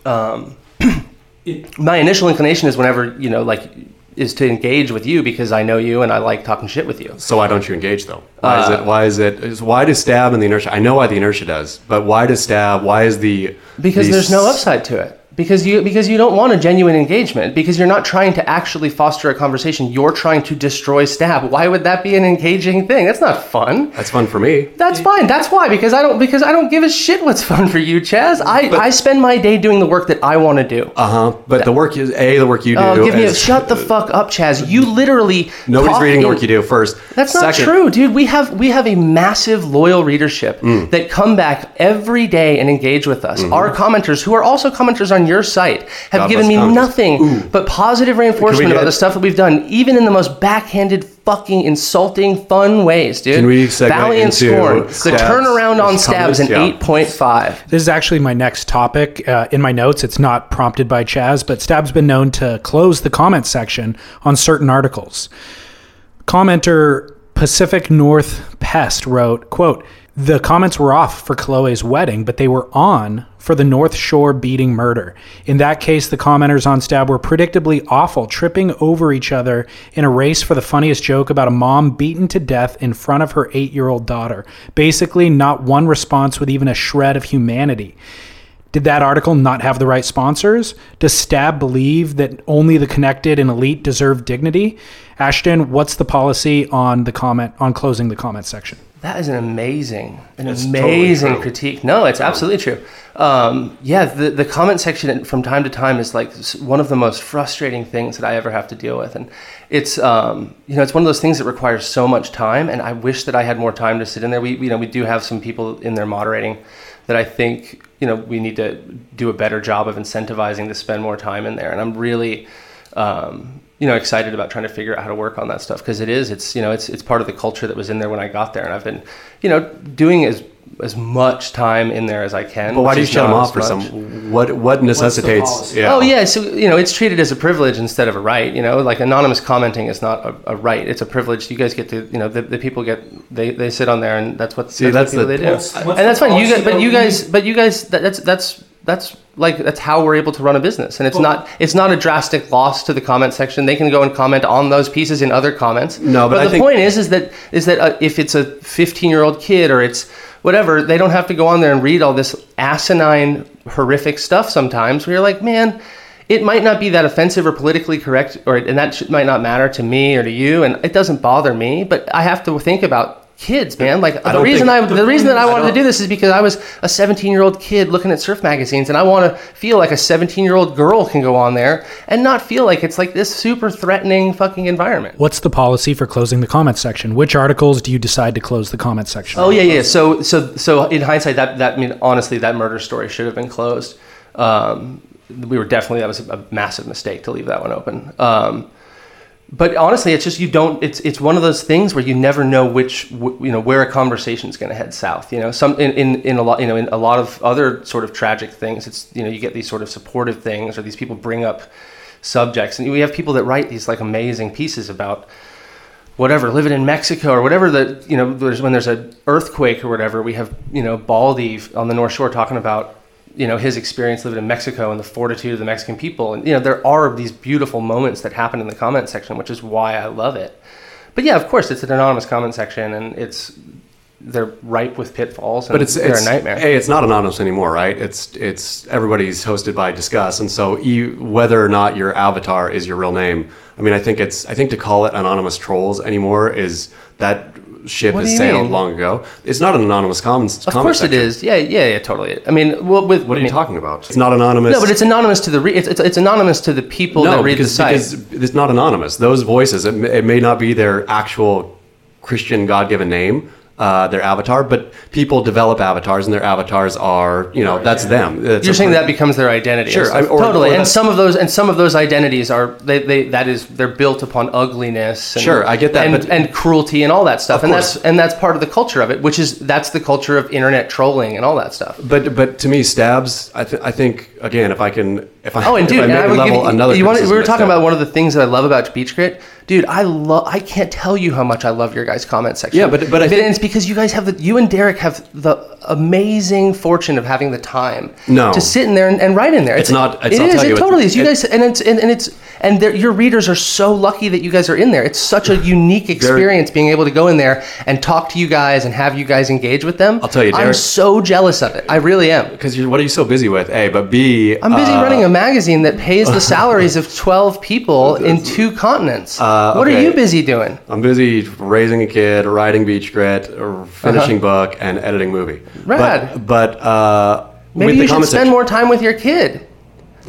Um, [CLEARS THROAT] It- [CLEARS THROAT] my initial inclination is whenever you know like is to engage with you because I know you and I like talking shit with you. So why don't you engage though? Why is Uh, it? Why is it? Is, why does stab and the inertia? I know why the inertia does, but why does stab? Why is the Because the there's no upside to it. Because you because you don't want a genuine engagement because you're not trying to actually foster a conversation you're trying to destroy stab why would that be an engaging thing that's not fun That's fun for me. that's fine that's why because i don't because i don't give a shit what's [LAUGHS] fun for you Chas i i spend my day doing the work that i want to do Uh huh. But the work is a the work you do. Oh, give me a shut the [LAUGHS] fuck up, Chas. You literally Nobody's reading the work you do first. That's not Second, true, dude. We have we have a massive loyal readership Mm. that come back every day and engage with us. Our commenters, who are also commenters on your site, have God given me commenters. nothing but positive reinforcement about get- the stuff that we've done, even in the most backhanded, fucking insulting, fun ways, dude. Can we segue Valiant into Scorn. The stabs? turnaround on stabs an Yeah. eight point five. This is actually my next topic. Uh, in my notes, it's not prompted by Chas, but Stab's been known to close the comment section on certain articles. Commenter Pacific North Pest wrote, quote, the comments were off for Chloe's wedding, but they were on for the North Shore beating murder. In that case, the commenters on Stab were predictably awful, tripping over each other in a race for the funniest joke about a mom beaten to death in front of her eight year old daughter. Basically, not one response with even a shred of humanity. Did that article not have the right sponsors? Does Stab believe that only the connected and elite deserve dignity? Ashton, what's the policy on the comment on closing the comment section? That is an amazing, an It's amazing true. critique. No, it's absolutely true. Um, yeah, the, the comment section from time to time is like one of the most frustrating things that I ever have to deal with, and it's um, you know it's one of those things that requires so much time, and I wish that I had more time to sit in there. We you know we do have some people in there moderating that I think you know we need to do a better job of incentivizing to spend more time in there, and I'm really um, you know excited about trying to figure out how to work on that stuff because it is it's you know it's it's part of the culture that was in there when I got there and I've been you know doing as as much time in there as I can. But why do you shut them off for much. some? What what necessitates? Yeah. Oh yeah, so you know it's treated as a privilege instead of a right. You know, like anonymous commenting is not a, a right; it's a privilege. You guys get to, you know, the, the people get they, they sit on there, and that's what See, that's, that's what the- they do, what's- and that's fine. You guys, but you guys, but you guys, that, that's that's that's like that's how we're able to run a business, and it's not it's not a drastic loss to the comment section. They can go and comment on those pieces in other comments. No, but I the point is, is that is that uh, if it's a 15 year old kid or it's whatever, they don't have to go on there and read all this asinine, horrific stuff. Sometimes where you're like, man, it might not be that offensive or politically correct, or and that should, might not matter to me or to you, and it doesn't bother me. But I have to think about kids, man. Like the reason I the reason that I I wanted to don't- do this is because I was a 17 year old kid looking at surf magazines, and I want to feel like a 17 year old girl can go on there and not feel like it's like this super threatening fucking environment. What's the policy for closing the comment section? Which articles do you decide to close the comment section? Oh yeah, yeah. So so so in hindsight, that that I mean honestly, that murder story should have been closed. Um, we were definitely that was a massive mistake to leave that one open. Um, but honestly, it's just you don't. It's it's one of those things where you never know which you know where a conversation is going to head south. You know, some in, in, in a lot you know in a lot of other sort of tragic things. It's you know you get these sort of supportive things or these people bring up subjects, and we have people that write these like amazing pieces about whatever living in Mexico or whatever the you know there's when there's an earthquake or whatever we have you know Baldy on the North Shore talking about you know his experience living in Mexico and the fortitude of the Mexican people. And you know there are these beautiful moments that happen in the comment section which is why I love it. But yeah of course it's an anonymous comment section and it's they're ripe with pitfalls and But it's they're it's a nightmare. Hey, it's not anonymous anymore, right? It's it's everybody's hosted by Disqus, and so you, whether or not your avatar is your real name, I mean, I think it's I think to call it anonymous trolls anymore is that ship What has sailed mean? long ago. It's not an anonymous comments. of course it is yeah yeah yeah totally I mean well with What are I you talking about? It's not anonymous. no but it's anonymous to the re- it's, it's it's anonymous to the people no that read because, the site because it's not anonymous. Those voices, it may, it may not be their actual Christian God-given name. Uh, their avatar, but people develop avatars, and their avatars are, you know, that's them. It's You're saying that becomes their identity. Sure. I- or- totally. or and some of those and some of those identities are they, they that is they're built upon ugliness. And, Sure, I get that, and, but- and cruelty and all that stuff. And course. that's and that's part of the culture of it, which is that's the culture of internet trolling and all that stuff. But but to me, stabs. I, th- I think again, if I can, if I Oh, and [LAUGHS] dude, I and I would level give you, another. you want, we were talking about one of the things that I love about Beach Grit, dude. I love. I can't tell you how much I love your guys' comment section. Yeah, but- but I think- it's because you guys have the you and Derek have the amazing fortune of having the time No. to sit in there and, and write in there. It's not- it's- It I'll is, It it's- totally is. You it- guys and it's and, and it's and your readers are so lucky that you guys are in there. It's such a unique experience being able to go in there and talk to you guys and have you guys engage with them. I'll tell you, I'm so jealous of it. I really am. Because what are you so busy with? A, but B. I'm busy uh, running a magazine that pays the salaries of 12 people [LAUGHS] in two continents. Uh, what are you busy doing? I'm busy raising a kid, writing Beach Grit, finishing book, and editing movie. Uh-huh. Rad. But, but uh, Maybe you should spend more time with your kid.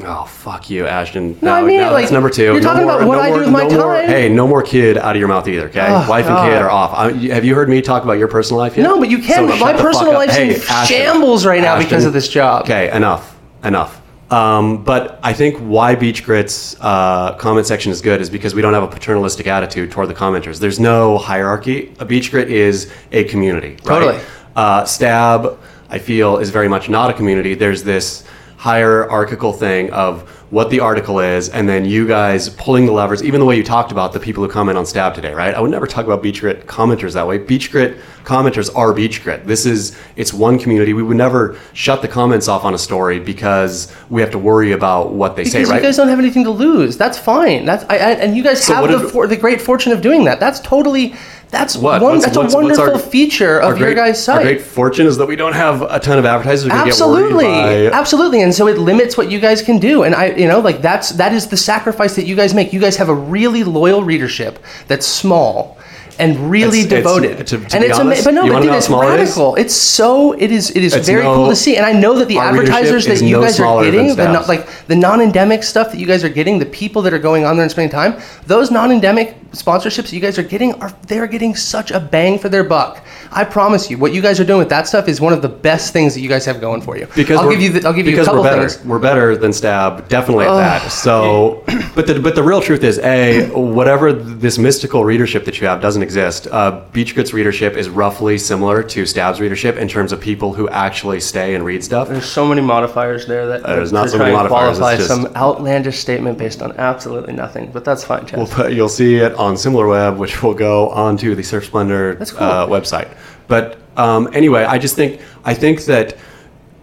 Oh fuck you, Ashton. No, I mean it, that's number 2 you're talking about what I do with my no more- time. hey, no more kid out of your mouth either. Okay, Oh, wife and kid are off. I, have you heard me talk about your personal life yet? No, but you can. So my personal life's Hey, in Ashton, shambles right now because of this job. Okay, enough, enough. Um, but I think why Beach Grit's uh, comment section is good is because we don't have a paternalistic attitude toward the commenters. There's no hierarchy. A Beach Grit is a community. right? Totally. Uh, Stab, I feel, is very much not a community. There's this hierarchical thing of what the article is, and then you guys pulling the levers, even the way you talked about the people who comment on Stab today, right? I would never talk about Beach Grit commenters that way. Beach Grit commenters are Beach Grit. This is, it's one community. We would never shut the comments off on a story because we have to worry about what they Because say, right? you guys don't have anything to lose. That's fine. That's I, I, and you guys So have the did- for, the great fortune of doing that. That's totally that's What? one. What's- that's what's- a wonderful our- feature of our your great- guys' Our site. great fortune is that we don't have a ton of advertisers absolutely by absolutely and so it limits what you guys can do and i you know like that's that is the sacrifice that you guys make you guys have a really loyal readership that's small and really It's- it's- devoted. to- to and it's honest, ama- but no but dude it's small it is? radical. It's so it is it is It's very no- cool to see. And i know that the advertisers that you no guys are getting the no, like the non-endemic stuff that you guys are getting the people that are going on there and spending time those non-endemic sponsorships you guys are getting are they're getting such a bang for their buck. I promise you what you guys are doing with that stuff is one of the best things that you guys have going for you. Because i'll give you the, i'll give you a because couple we're better. things. We're better than Stab, definitely at that. So, but the but the real truth is, a whatever this mystical readership that you have doesn't exist. Uh, Beach Grit's readership is roughly similar to Stab's readership in terms of people who actually stay and read stuff. There's so many modifiers there that There's to not so many modifiers, qualify just- some outlandish statement based on absolutely nothing. But that's fine, Chad. We'll put, you'll see it on SimilarWeb, which will go onto the Surf Splendor That's cool. uh, website. But um, anyway, I just think I think that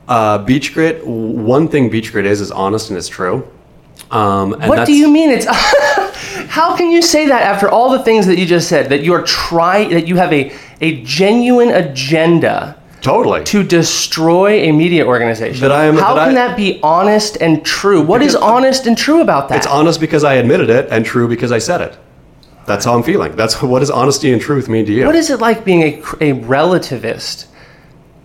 uh, Beach Grit. One thing Beach Grit is is honest and it's true. Um, and what do you mean it's? [LAUGHS] [LAUGHS] How can you say that after all the things that you just said? That you are trying, that you have a a genuine agenda Totally. to destroy a media organization. That I am- How that can I- that be honest and true? What is honest and true about that? It's honest because I admitted it, and true because I said it. That's how I'm feeling. That's [LAUGHS] what does honesty and truth mean to you? What is it like being a, a relativist,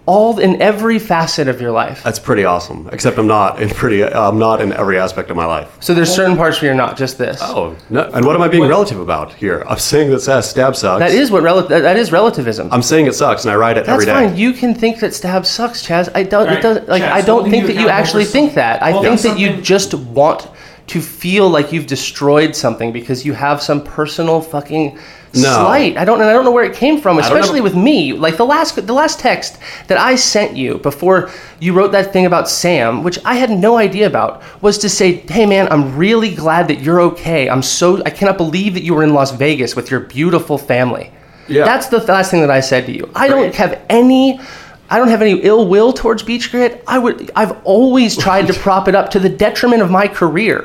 all in every facet of your life? That's pretty awesome. Except I'm not in pretty. I'm not in every aspect of my life. So there's certain parts where you're not just this. Oh, no. and what am I being relative about here? I'm saying that says stab sucks. That is what rel- that that is relativism. I'm saying it sucks, and I write it That's every day. That's fine. You can think that stab sucks, Chas. I don't. Right. It doesn't. Like Chas, I don't think you that you actually think that. I Well, think that you just want to feel like you've destroyed something because you have some personal fucking No. slight. I don't. And I don't know where it came from. Especially with me. Like the last the last text that I sent you before you wrote that thing about Sam, which I had no idea about, was to say, "Hey man, I'm really glad that you're okay. I'm so I cannot believe that you were in Las Vegas with your beautiful family." Yeah. That's the last thing that I said to you. I don't have any I don't have any ill will towards Beach Grit. I would I've always [LAUGHS] tried to prop it up to the detriment of my career.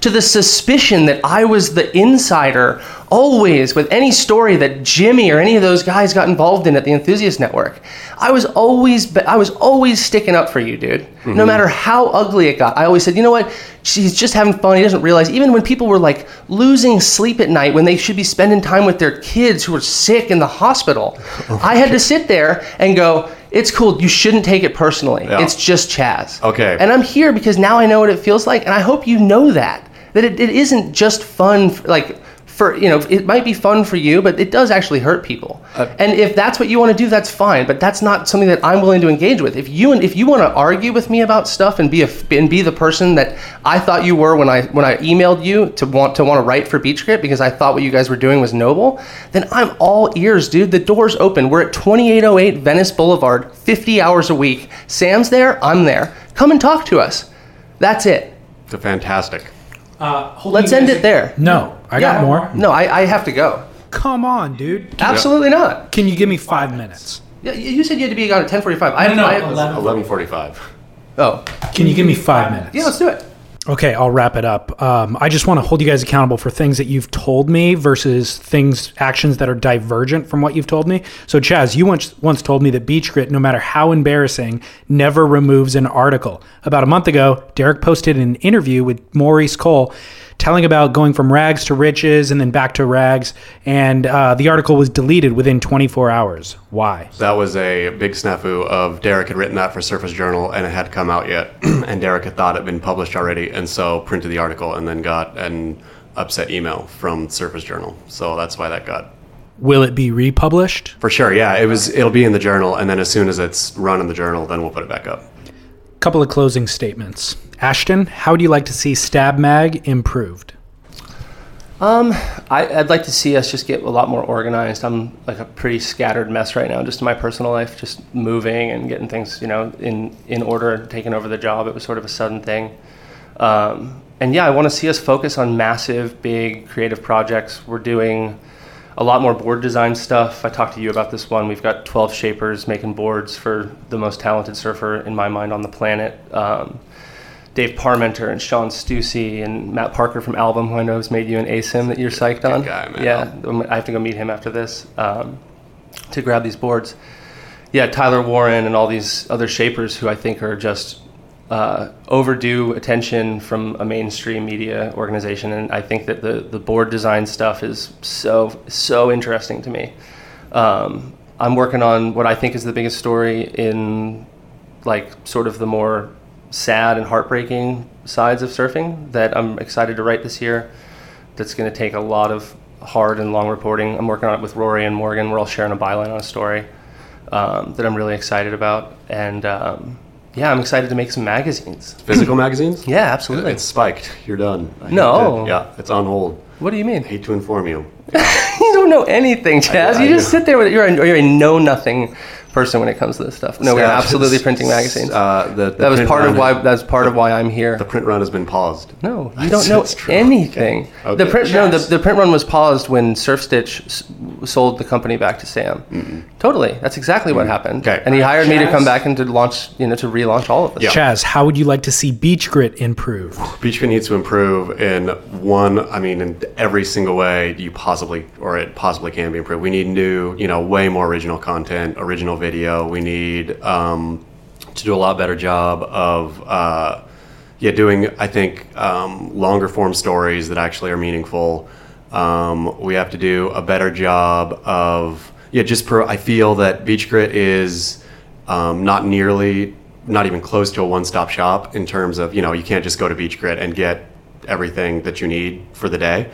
to the suspicion that I was the insider always with any story that Jimmy or any of those guys got involved in at the Enthusiast Network. I was always I was always sticking up for you, dude. No mm-hmm. matter how ugly it got. I always said, "You know what? He's just having fun. He doesn't realize even when people were like losing sleep at night when they should be spending time with their kids who were sick in the hospital. Oh I had to sit there and go, it's cool. You shouldn't take it personally. Yeah. It's just Chas. Okay. And I'm here because now I know what it feels like, and I hope you know that that it, it isn't just fun. like for you know, it might be fun for you, but it does actually hurt people. Uh, and if that's what you want to do, that's fine. But that's not something that I'm willing to engage with. If you and if you want to argue with me about stuff and be a and be the person that I thought you were when I when I emailed you to want to want to write for Beach Grit because I thought what you guys were doing was noble, then I'm all ears, dude. The door's open. We're at 2808 Venice Boulevard, 50 hours a week. Sam's there. I'm there. Come and talk to us. That's it. It's fantastic. Uh, Let's end guys- it there. No, I got more. No, I, I have to go. Come on, dude. Absolutely not. Can you give me five minutes? Yeah, you you said you had to be gone at 10:45. I No, no, I- no, 11. 11:45. Oh, Can you give me five minutes? yeah, let's do it. Okay, I'll wrap it up. Um, I just want to hold you guys accountable for things that you've told me versus things, actions that are divergent from what you've told me. So, Chas, you once once told me that Beach Grit, no matter how embarrassing, never removes an article. About a month ago, Derek posted an interview with Maurice Cole telling about going from rags to riches and then back to rags. And uh, the article was deleted within 24 hours. Why? That was a big snafu of Derek had written that for Surfer's Journal and it had come out yet, [CLEARS THROAT] and Derek had thought it had been published already, and so printed the article and then got an upset email from Surfer's Journal. So that's why that got Will it be republished? for sure. Yeah, it was. It'll be in the journal, and then as soon as it's run in the journal, then we'll put it back up. Couple of closing statements. Ashton, how would you like to see Stab Mag improved? Um, I, I'd like to see us just get a lot more organized. I'm like a pretty scattered mess right now, just in my personal life, just moving and getting things, you know, in in order, taking over the job. It was sort of a sudden thing. Um, and yeah, I want to see us focus on massive, big, creative projects. We're doing a lot more board design stuff. I talked to you about this one. We've got 12 shapers making boards for the most talented surfer in my mind on the planet. Um, Dave Parmenter and Shawn Stussy and Matt Parker from Album, who I know has made you an ASIM that you're psyched on. guy. Yeah, I have to go meet him after this um, to grab these boards. Yeah, Tyler Warren and all these other shapers who I think are just uh, overdue attention from a mainstream media organization, and I think that the the board design stuff is so so interesting to me. Um, I'm working on what I think is the biggest story in like sort of the more sad and heartbreaking sides of surfing that I'm excited to write this year. That's going to take a lot of hard and long reporting. I'm working on it with Rory and Morgan. We're all sharing a byline on a story um, that I'm really excited about, and um, yeah, I'm excited to make some magazines. Physical magazines? Yeah, absolutely. It's spiked. You're done. I No. yeah, it's on hold. what do you mean? I hate to inform you. [LAUGHS] you don't know anything, Chas. I you just know. sit there with you're a, you're a know nothing person when it comes to this stuff. No, we're absolutely printing magazines. Uh, the, the that was part of why. That's part of why I'm here. the print run has been paused. No, you [LAUGHS] don't know That's true. anything. Okay. The Okay. print no, the, the print run was paused when Surf Stitch s- sold the company back to Sam. Totally, that's exactly what happened. Okay. And he hired me to come back and to launch, you know, to relaunch all of this. Yeah. Chas, how would you like to see BeachGrit improve? BeachGrit needs to improve in one, I mean, in every single way you possibly, or it possibly can be improved. We need new, you know, way more original content, original video. We need um, to do a lot better job of, uh, yeah, doing, I think, um, longer form stories that actually are meaningful. Um, we have to do a better job of, yeah, just per, I feel that BeachGrit is um, not nearly, not even close to a one-stop shop in terms of you know you can't just go to BeachGrit and get everything that you need for the day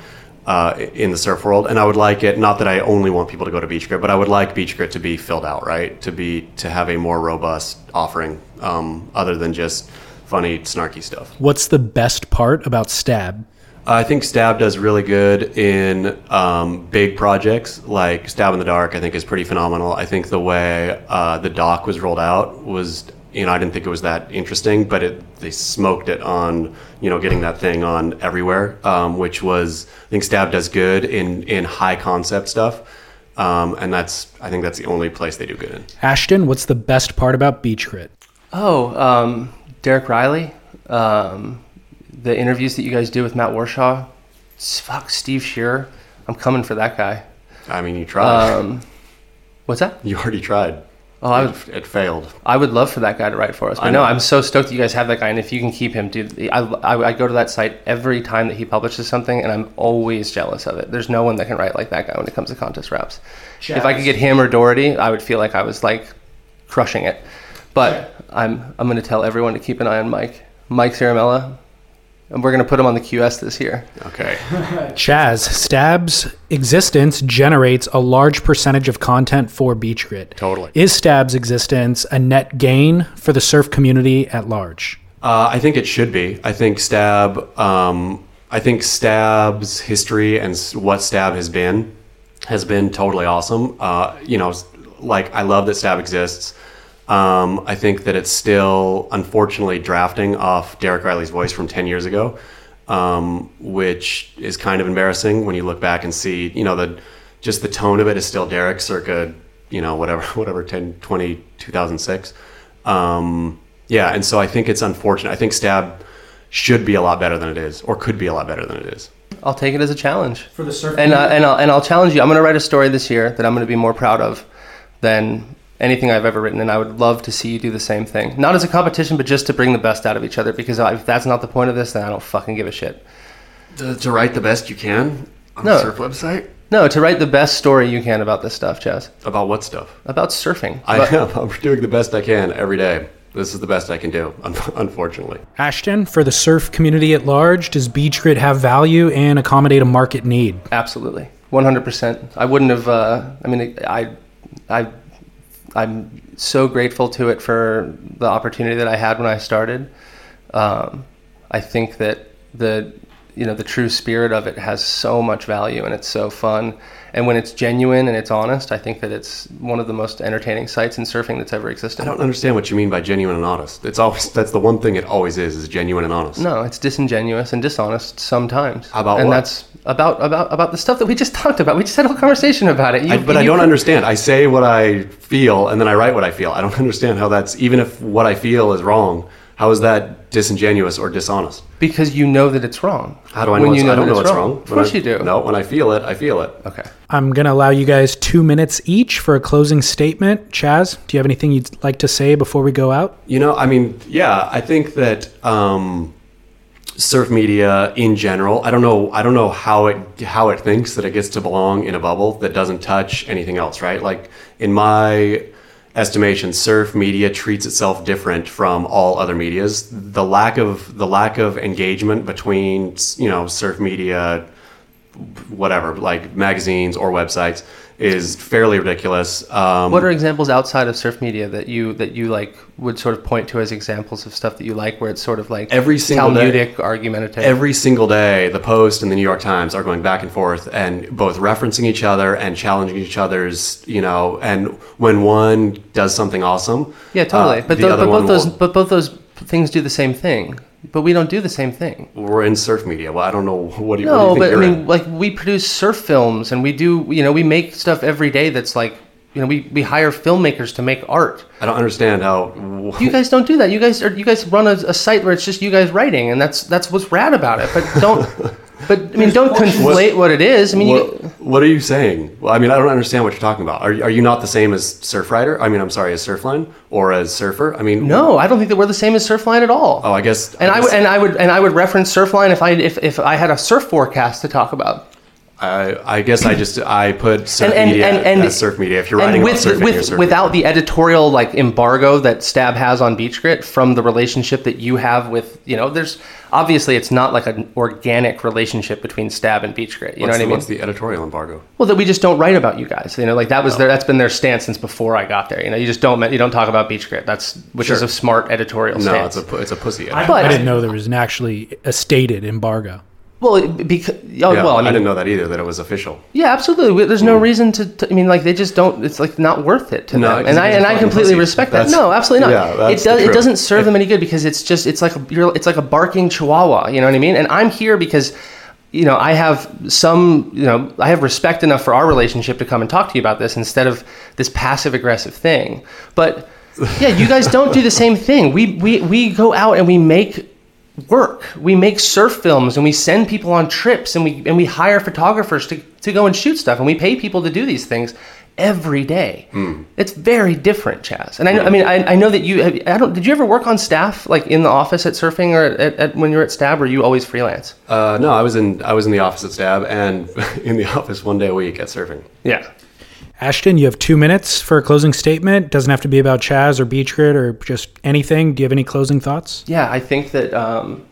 uh, in the surf world. And I would like it not that I only want people to go to BeachGrit, but I would like BeachGrit to be filled out, right? To be to have a more robust offering um, other than just funny, snarky stuff. What's the best part about Stab? I think Stab does really good in um, big projects like Stab in the Dark. I think is pretty phenomenal. I think the way uh, the doc was rolled out was, you know, I didn't think it was that interesting, but it they smoked it on, you know, getting that thing on everywhere, um, which was I think Stab does good in in high concept stuff, um, and that's I think that's the only place they do good in. Ashton, what's the best part about BeachGrit? Oh, um, Derek Rielly. Um, the interviews that you guys do with Matt Warshaw. Fuck, Steve Shearer. I'm coming for that guy. I mean, you tried. Um, what's that? you already tried. Oh, I would, It, it failed. I would love for that guy to write for us. But I no, know. I'm so stoked that you guys have that guy. And if you can keep him, dude, I, I, I go to that site every time that he publishes something, and I'm always jealous of it. There's no one that can write like that guy when it comes to contest raps. If I could get him or Doherty, I would feel like I was like crushing it. But I'm I'm going to tell everyone to keep an eye on Mike, Mike Ciaramella, and we're going to put him on the QS this year. Okay. [LAUGHS] Chas, Stab's existence generates a large percentage of content for BeachGrit. Totally. Is Stab's existence a net gain for the surf community at large? Uh, I think it should be. I think Stab. Um, I think Stab's history and what Stab has been has been totally awesome. Uh, you know, like I love that Stab exists. Um, I think that it's still, unfortunately, drafting off Derek Rielly's voice from ten years ago, um, which is kind of embarrassing when you look back and see, you know, the just the tone of it is still Derek, circa, you know, whatever, [LAUGHS] whatever, 10, 20, 2006. Um, yeah, and so I think it's unfortunate. I think Stab should be a lot better than it is, or could be a lot better than it is. I'll take it as a challenge. For the surf And uh, and I'll and I'll challenge you. I'm going to write a story this year that I'm going to be more proud of than anything I've ever written, and I would love to see you do the same thing. Not as a competition, but just to bring the best out of each other. Because if that's not the point of this, then I don't fucking give a shit. To, to write the best you can on No. the surf website No, to write the best story you can about this stuff, Chas. about what stuff? About surfing. I am. [LAUGHS] I'm doing the best I can every day. This is the best I can do, [LAUGHS] unfortunately. Ashton, for the surf community at large, does BeachGrit have value and accommodate a market need? Absolutely, one hundred percent. I wouldn't have. Uh, I mean, I, I, I'm so grateful to it for the opportunity that I had when I started. Um, I think that the, you know, the true spirit of it has so much value and it's so fun. And when it's genuine and it's honest, I think that it's one of the most entertaining sites in surfing that's ever existed. I don't understand what you mean by genuine and honest. It's always that's the one thing it always is is genuine and honest. No, it's disingenuous and dishonest sometimes. About and what? that's about about about the stuff that we just talked about. We just had a whole conversation about it. You- I, but I don't understand. I say what I feel and then I write what I feel. I don't [LAUGHS] understand how that's even if what I feel is wrong. How is that disingenuous or dishonest? Because you know that it's wrong. How do I know? When it's, you I don't know it's it's wrong. Of course I- you do. No, when I feel it, I feel it. Okay. I'm going to allow you guys two minutes each for a closing statement. Chas, do you have anything you'd like to say before we go out? You know, I mean, yeah, I think that um, surf media in general. I don't know. I don't know how it how it thinks that it gets to belong in a bubble that doesn't touch anything else. Right? Like in my estimation, surf media treats itself different from all other medias. The lack of the lack of engagement between you know surf media whatever, like magazines or websites, is fairly ridiculous. Um, What are examples outside of surf media that you that you like would sort of point to as examples of stuff that you like, where it's sort of like Every single day- argumentative? every single day, the Post and the New York Times are going back and forth and both referencing each other and challenging each other's, you know, and when one does something awesome, yeah, totally. uh, but the tho- other but both those but both those things do the same thing. But we don't do the same thing. we're in surf media. Well, I don't know [LAUGHS] what do you, what do you No, think but I mean, in? like we produce surf films, and we do, you know, we make stuff every day that's like, you know, we, we hire filmmakers to make art. I don't understand how. [LAUGHS] You guys don't do that. You guys are you guys run a, a site where it's just you guys writing, and that's that's what's rad about it. But don't, [LAUGHS] but I mean, don't conflate what, it is. I mean, What, you, what are you saying? Well, I mean, I don't understand what you're talking about. Are, are you not the same as Surfrider? I mean, I'm sorry, as Surfline or as Surfer? I mean, no, I don't think that we're the same as Surfline at all. Oh, I guess. and I guess- would and I would and I would reference Surfline if I if, if I had a surf forecast to talk about. I, I guess I just I put surf and, and, media and, and as surf media. If you're and writing with, about surfing, with, you're surfing. without the editorial like embargo that Stab has on BeachGrit from the relationship that you have with you know there's obviously it's not like an organic relationship between Stab and BeachGrit you what's know what the, I mean What's the editorial embargo? well that we just don't write about you guys you know like that was oh. their that's been their stance since before I got there you know you just don't you don't talk about BeachGrit that's which is a smart editorial No, stance it's a pu- it's a pussy. I. But- I didn't know there was an actually a stated embargo. Well because oh, yeah, well I I, didn't know that either. That it was official. Yeah, absolutely. There's no hmm. reason to, to. I mean, like they just don't. It's like not worth it to No, them, and I and I completely pussies. respect that. No, absolutely yeah, not. that's it does. It doesn't serve them any good because it's just. It's like a. You're, it's like a barking chihuahua. You know what I mean? And I'm here because. You know, I have some, you know, I have respect enough for our relationship to come and talk to you about this instead of this passive aggressive thing. But yeah, you guys don't do the same thing. We, we, we go out and we make work. We make surf films and we send people on trips and we and we hire photographers to, to go and shoot stuff and we pay people to do these things every day. It's very different, Chas. And I know, I mean, I, I know that you. have- I don't. Did you ever work on staff, like in the office at surfing or at, at when you were at Stab? Or you always freelance? Uh, no, I was in I was in the office at Stab and [LAUGHS] in the office one day a week at surfing. Yeah. Ashton, you have two minutes for a closing statement. Doesn't have to be about Chas or BeachGrit or just anything. Do you have any closing thoughts? Yeah, I think that. Um,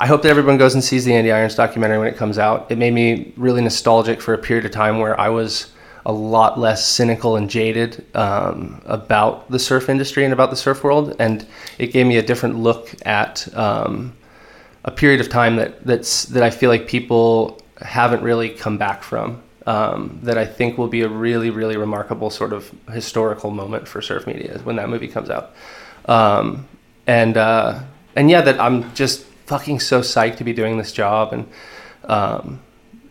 I hope that everyone goes and sees the Andy Irons documentary when it comes out. It made me really nostalgic for a period of time where I was a lot less cynical and jaded um, about the surf industry and about the surf world, and it gave me a different look at um, a period of time that that's that I feel like people haven't really come back from. Um, that I think will be a really, really remarkable sort of historical moment for surf media when that movie comes out. Um, and uh, and yeah, that I'm just fucking so psyched to be doing this job and um,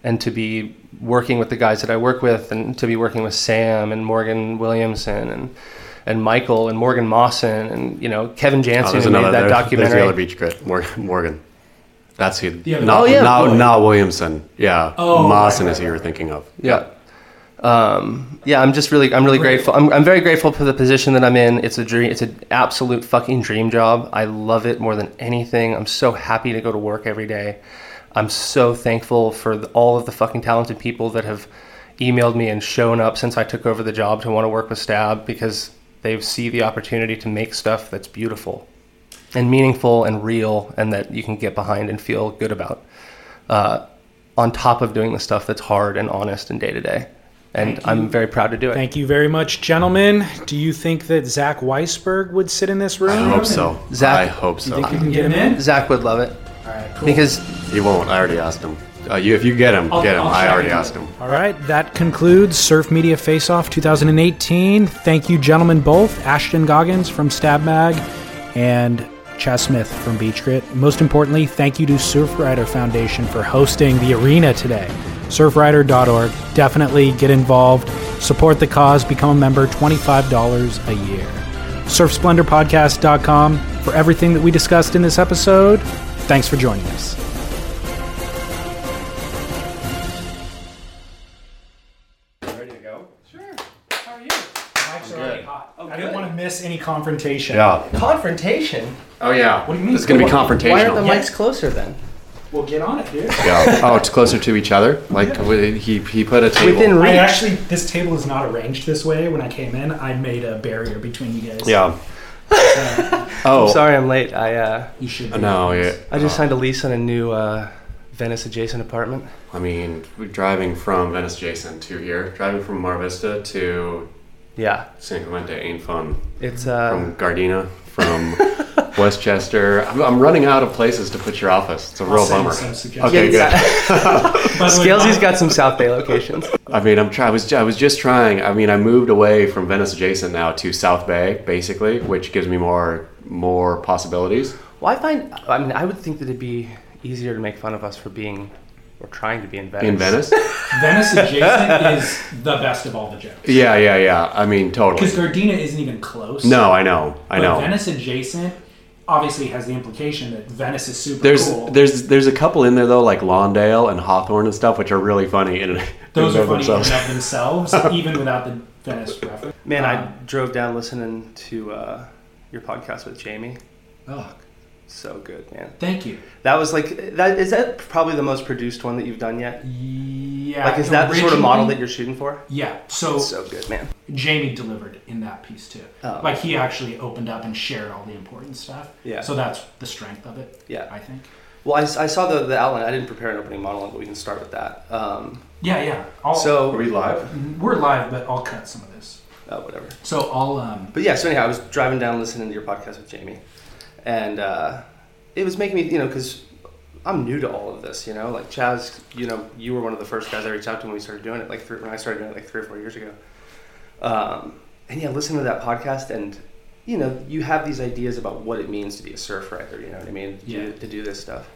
and to be working with the guys that I work with and to be working with Sam and Morgan Williamson and and Michael and Morgan Maassen and you know Kevin Oh, Jansen there's who made that there- [LAUGHS] There's documentary. the other beach grit, Morgan. Morgan. That's who. The not, Oh, yeah. not, Boyd. not Williamson. Yeah. Oh, Maassen right, is who you were right. thinking of. Yeah. Um, yeah, I'm just really, I'm really grateful. I'm, I'm very grateful for the position that I'm in. It's a dream. It's an absolute fucking dream job. I love it more than anything. I'm so happy to go to work every day. I'm so thankful for the, all of the fucking talented people that have emailed me and shown up since I took over the job to want to work with Stab because they see the opportunity to make stuff that's beautiful and meaningful and real and that you can get behind and feel good about. Uh, on top of doing the stuff that's hard and honest and day to day. And I'm very proud to do it. Thank you very much, gentlemen. Do you think that Zach Weisberg would sit in this room? I hope so. Zach- I hope You so. think you can get him in? Zach would love it All right, cool. because He won't. I already asked him. Uh, you, if you get him, I'll- get him. I'll I already into asked him. All right, that concludes Surf Media Face Off 2018. Thank you, gentlemen, both Ashton Goggans from Stab Mag and Chas Smith from BeachGrit. Most importantly, thank you to Surfrider Foundation for hosting the arena today. Surfrider.org. Definitely get involved, support the cause, become a member, $25 a year. SurfSplendorPodcast.com for everything that we discussed in this episode. Thanks for joining us. Miss any confrontation. Yeah. Confrontation. Oh yeah. What do you mean? It's gonna be confrontational. Why aren't the Yeah. mics closer then? Well, get on it, dude. yeah. Oh, it's closer to each other. Like wi- he he put a table. Within I reach. actually, this table is not arranged this way. When I came in, I made a barrier between you guys. yeah. Uh, Oh. Sorry, I'm late. I uh, you should. be No. Yeah. I just signed a lease on a new uh, Venice adjacent apartment. I mean, we're driving from Venice Jason to here, driving from Mar Vista to Yeah, San Clemente ain't fun. it's uh, From Gardena, from [LAUGHS] Westchester. I'm, I'm running out of places to put your office. It's a I'll real bummer. some suggestions. Okay, yeah, good. By the [LAUGHS] way, [LAUGHS] Scalesy's my- got some South Bay locations. I mean, I'm try- I was I was just trying. I mean, I moved away from Venice adjacent now to South Bay, basically, which gives me more more possibilities. Well, I find, I mean, I would think that it'd be easier to make fun of us for being or trying to be in Venice. In Venice? [LAUGHS] Venice adjacent is the best of all the jokes. Yeah, yeah, yeah. I mean, totally. Because Gardena isn't even close. No, I know, I But know. Venice adjacent obviously has the implication that Venice is super There's cool. there's there's a couple in there though, like Lawndale and Hawthorne and stuff, which are really funny in, in [LAUGHS] Those and are of funny in and themselves. of themselves, [LAUGHS] even without the Venice reference. Man, I Um, drove down listening to uh, your podcast with Jamie. Oh, So good, man. thank you. That was like that. Is that probably the most produced one that you've done yet? Yeah. Like, is that the sort of model that you're shooting for? Yeah. So, So good, man. Jamie delivered in that piece too. Oh. Like he actually opened up and shared all the important stuff. Yeah. So that's the strength of it. Yeah. I think. Well, I, I saw the the outline. I didn't prepare an opening monologue, but we can start with that. Um, Yeah, yeah. I'll, so, Are we live? we're live, but I'll cut some of this. oh, whatever. So I'll um. But yeah, so anyhow, I was driving down listening to your podcast with Jamie, and uh, it was making me, you know, because I'm new to all of this, you know, like Chas, you know, you were one of the first guys I reached out to when we started doing it, like three, when I started doing it like three or four years ago. Um, and yeah, listen to that podcast, and you know, you have these ideas about what it means to be a surf writer, you know what I mean, Yeah. to, to do this stuff.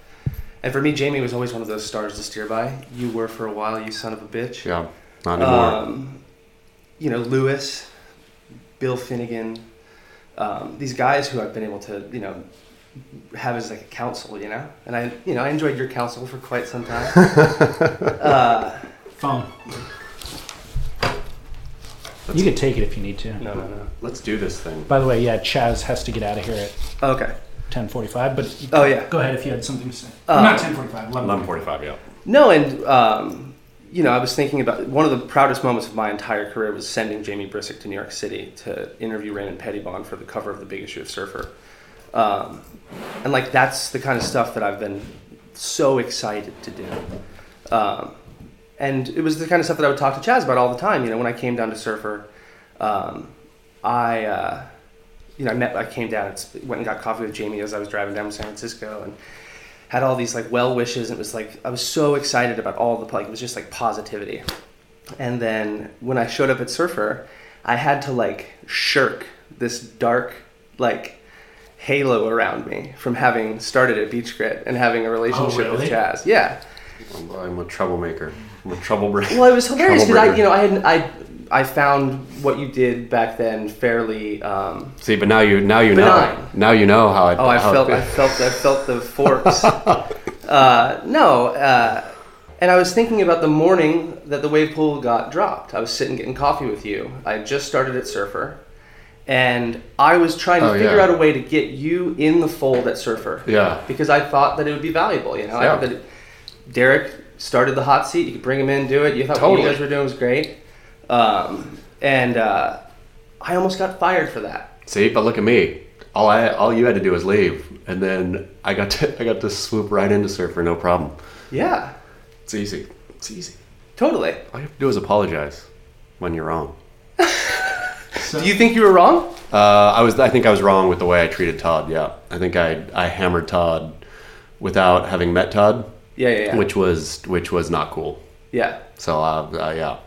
And for me, Jamie was always one of those stars to steer by. You were for a while, you son of a bitch. Yeah, not anymore. Um, you know, Lewis, Bill Finnegan, um, these guys who I've been able to, you know, have as like a counsel, you know, and I, you know, I enjoyed your counsel for quite some time. [LAUGHS] uh, Phone. You could take it if you need to. no, no, no. Let's do this thing. By the way, yeah, Chas has to get out of here at Okay. 10:45. But you- Oh, yeah. go ahead if you had something to say. Uh, Not 10:45. 11:45. 11:45. Yeah. No, and um, you know, I was thinking about one of the proudest moments of my entire career was sending Jamie Brisick to New York City to interview Raymond Pettibon for the cover of the big issue of Surfer, um, and like that's the kind of stuff that I've been so excited to do. Um, and it was the kind of stuff that I would talk to Chas about all the time. You know, when I came down to Surfer, um, I, uh, you know, I met, I came down, and went and got coffee with Jamie as I was driving down to San Francisco, and had all these like well wishes. And it was like I was so excited about all the like it was just like positivity. And then when I showed up at Surfer, I had to like shirk this dark like halo around me from having started at BeachGrit and having a relationship really? with Chas. Yeah. I'm, I'm a troublemaker. I'm a troublemaker. Well, it was hilarious because I, you know, I had I I found what you did back then fairly. Um, See, but now you now you know now you know how I. oh, I how felt I felt I felt the [LAUGHS] forks. Uh, no, uh, and I was thinking about the morning that the wave pool got dropped. I was sitting getting coffee with you. I had just started at Surfer, and I was trying to Oh, figure yeah. out a way to get you in the fold at Surfer. Yeah. Because I thought that it would be valuable. You know, I thought that it- Derek started the hot seat. You could bring him in, do it. You thought what you guys were doing was great, um, and uh, I almost got fired for that. See, but look at me. All I all you had to do was leave, and then I got to [LAUGHS] I got to swoop right into Surfer, no problem. Yeah, It's easy. It's easy. totally. All you have to do is apologize when you're wrong. [LAUGHS] Do you think you were wrong? Uh, I was I think I was wrong with the way I treated Todd. Yeah, I think I I hammered Todd without having met Todd, Yeah, yeah, yeah. which was which was not cool. yeah. So uh, uh, yeah,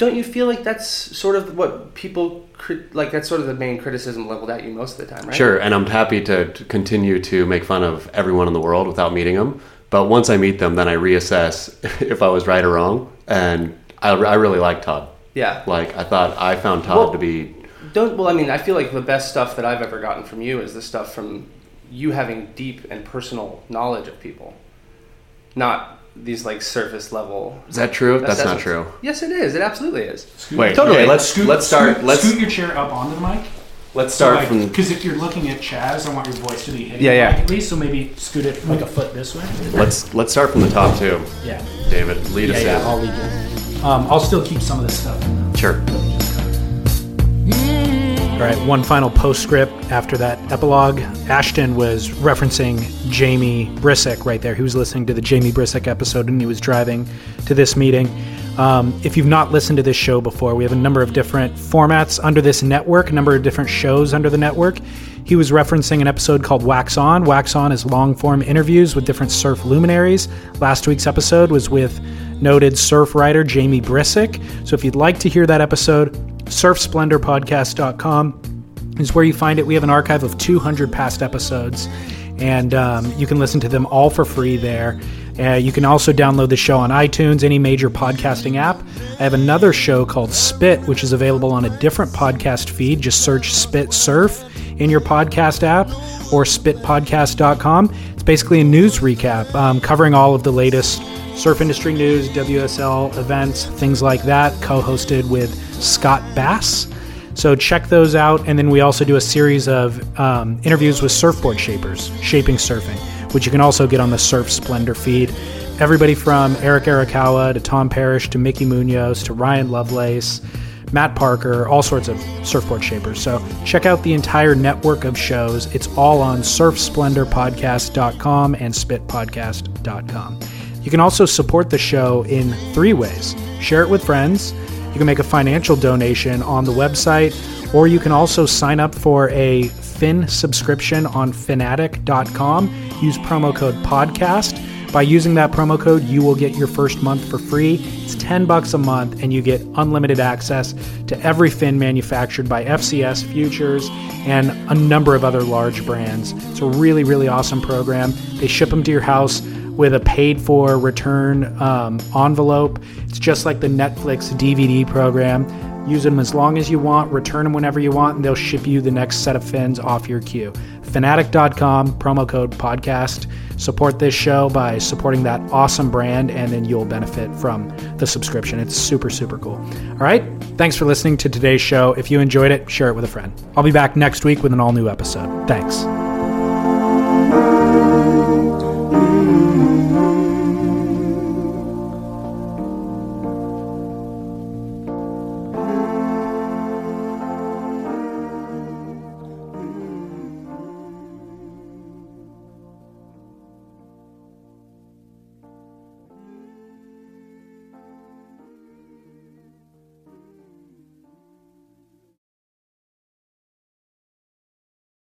Don't you feel like that's sort of what people crit- like? That's sort of the main criticism leveled at you most of the time, right? Sure, and I'm happy to, to continue to make fun of everyone in the world without meeting them. But once I meet them, then I reassess [LAUGHS] if I was right or wrong. And I, I really like Todd. Yeah. Like I thought, I found Todd Well- to be. Don't. Well, I mean, I feel like the best stuff that I've ever gotten from you is the stuff from you having deep and personal knowledge of people, not these like surface level. Is that true? That's, not true. Yes, it is. It absolutely is. Wait, Totally. okay, let's Scoot- let's start. Scoot, let's scoot your chair up onto the mic. let's start from. because if you're looking at Chas, I want your voice to be hitting Yeah, the yeah. mic at least. So maybe scoot it like a foot this way. Let's let's start from the top too. Yeah, David, lead yeah, us yeah. in. I'll leave you. Um, I'll still keep some of this stuff. in the- Sure. All right, one final postscript after that epilogue. Ashton was referencing Jamie Brisick right there. He was listening to the Jamie Brisick episode and he was driving to this meeting. Um, if you've not listened to this show before, we have a number of different formats under this network, a number of different shows under the network. He was referencing an episode called Wax On. Wax On is long form interviews with different surf luminaries. Last week's episode was with noted surf writer Jamie Brisick. So if you'd like to hear that episode, surfsplendorpodcast.com is where you find it. We have an archive of 200 past episodes, and um, you can listen to them all for free there. Uh, you can also download the show on iTunes, any major podcasting app. I have another show called Spit, which is available on a different podcast feed. Just search Spit Surf in your podcast app or spitpodcast.com. It's basically a news recap um, covering all of the latest surf industry news, WSL events, things like that, co hosted with Scott Bass. So check those out. And then we also do a series of um, interviews with surfboard shapers, shaping surfing, which you can also get on the Surf Splendor feed. Everybody from Eric Arakawa to Tom Parrish to Mickey Munoz to Ryan Lovelace, Matt Parker, all sorts of surfboard shapers. So check out the entire network of shows. It's all on surfsplendorpodcast.com and spitpodcast.com. You can also support the show in three ways share it with friends, you can make a financial donation on the website, or you can also sign up for a Fin subscription on fanatic.com. Use promo code podcast. By using that promo code, you will get your first month for free. It's 10 bucks a month and you get unlimited access to every fin manufactured by FCS Futures and a number of other large brands. It's a really, really awesome program. They ship them to your house with a paid for return um, envelope. It's just like the Netflix DVD program. Use them as long as you want, return them whenever you want, and they'll ship you the next set of fins off your queue. Fanatic.com, promo code podcast. Support this show by supporting that awesome brand, and then you'll benefit from the subscription. It's super, super cool. All right. Thanks for listening to today's show. If you enjoyed it, share it with a friend. I'll be back next week with an all new episode. Thanks.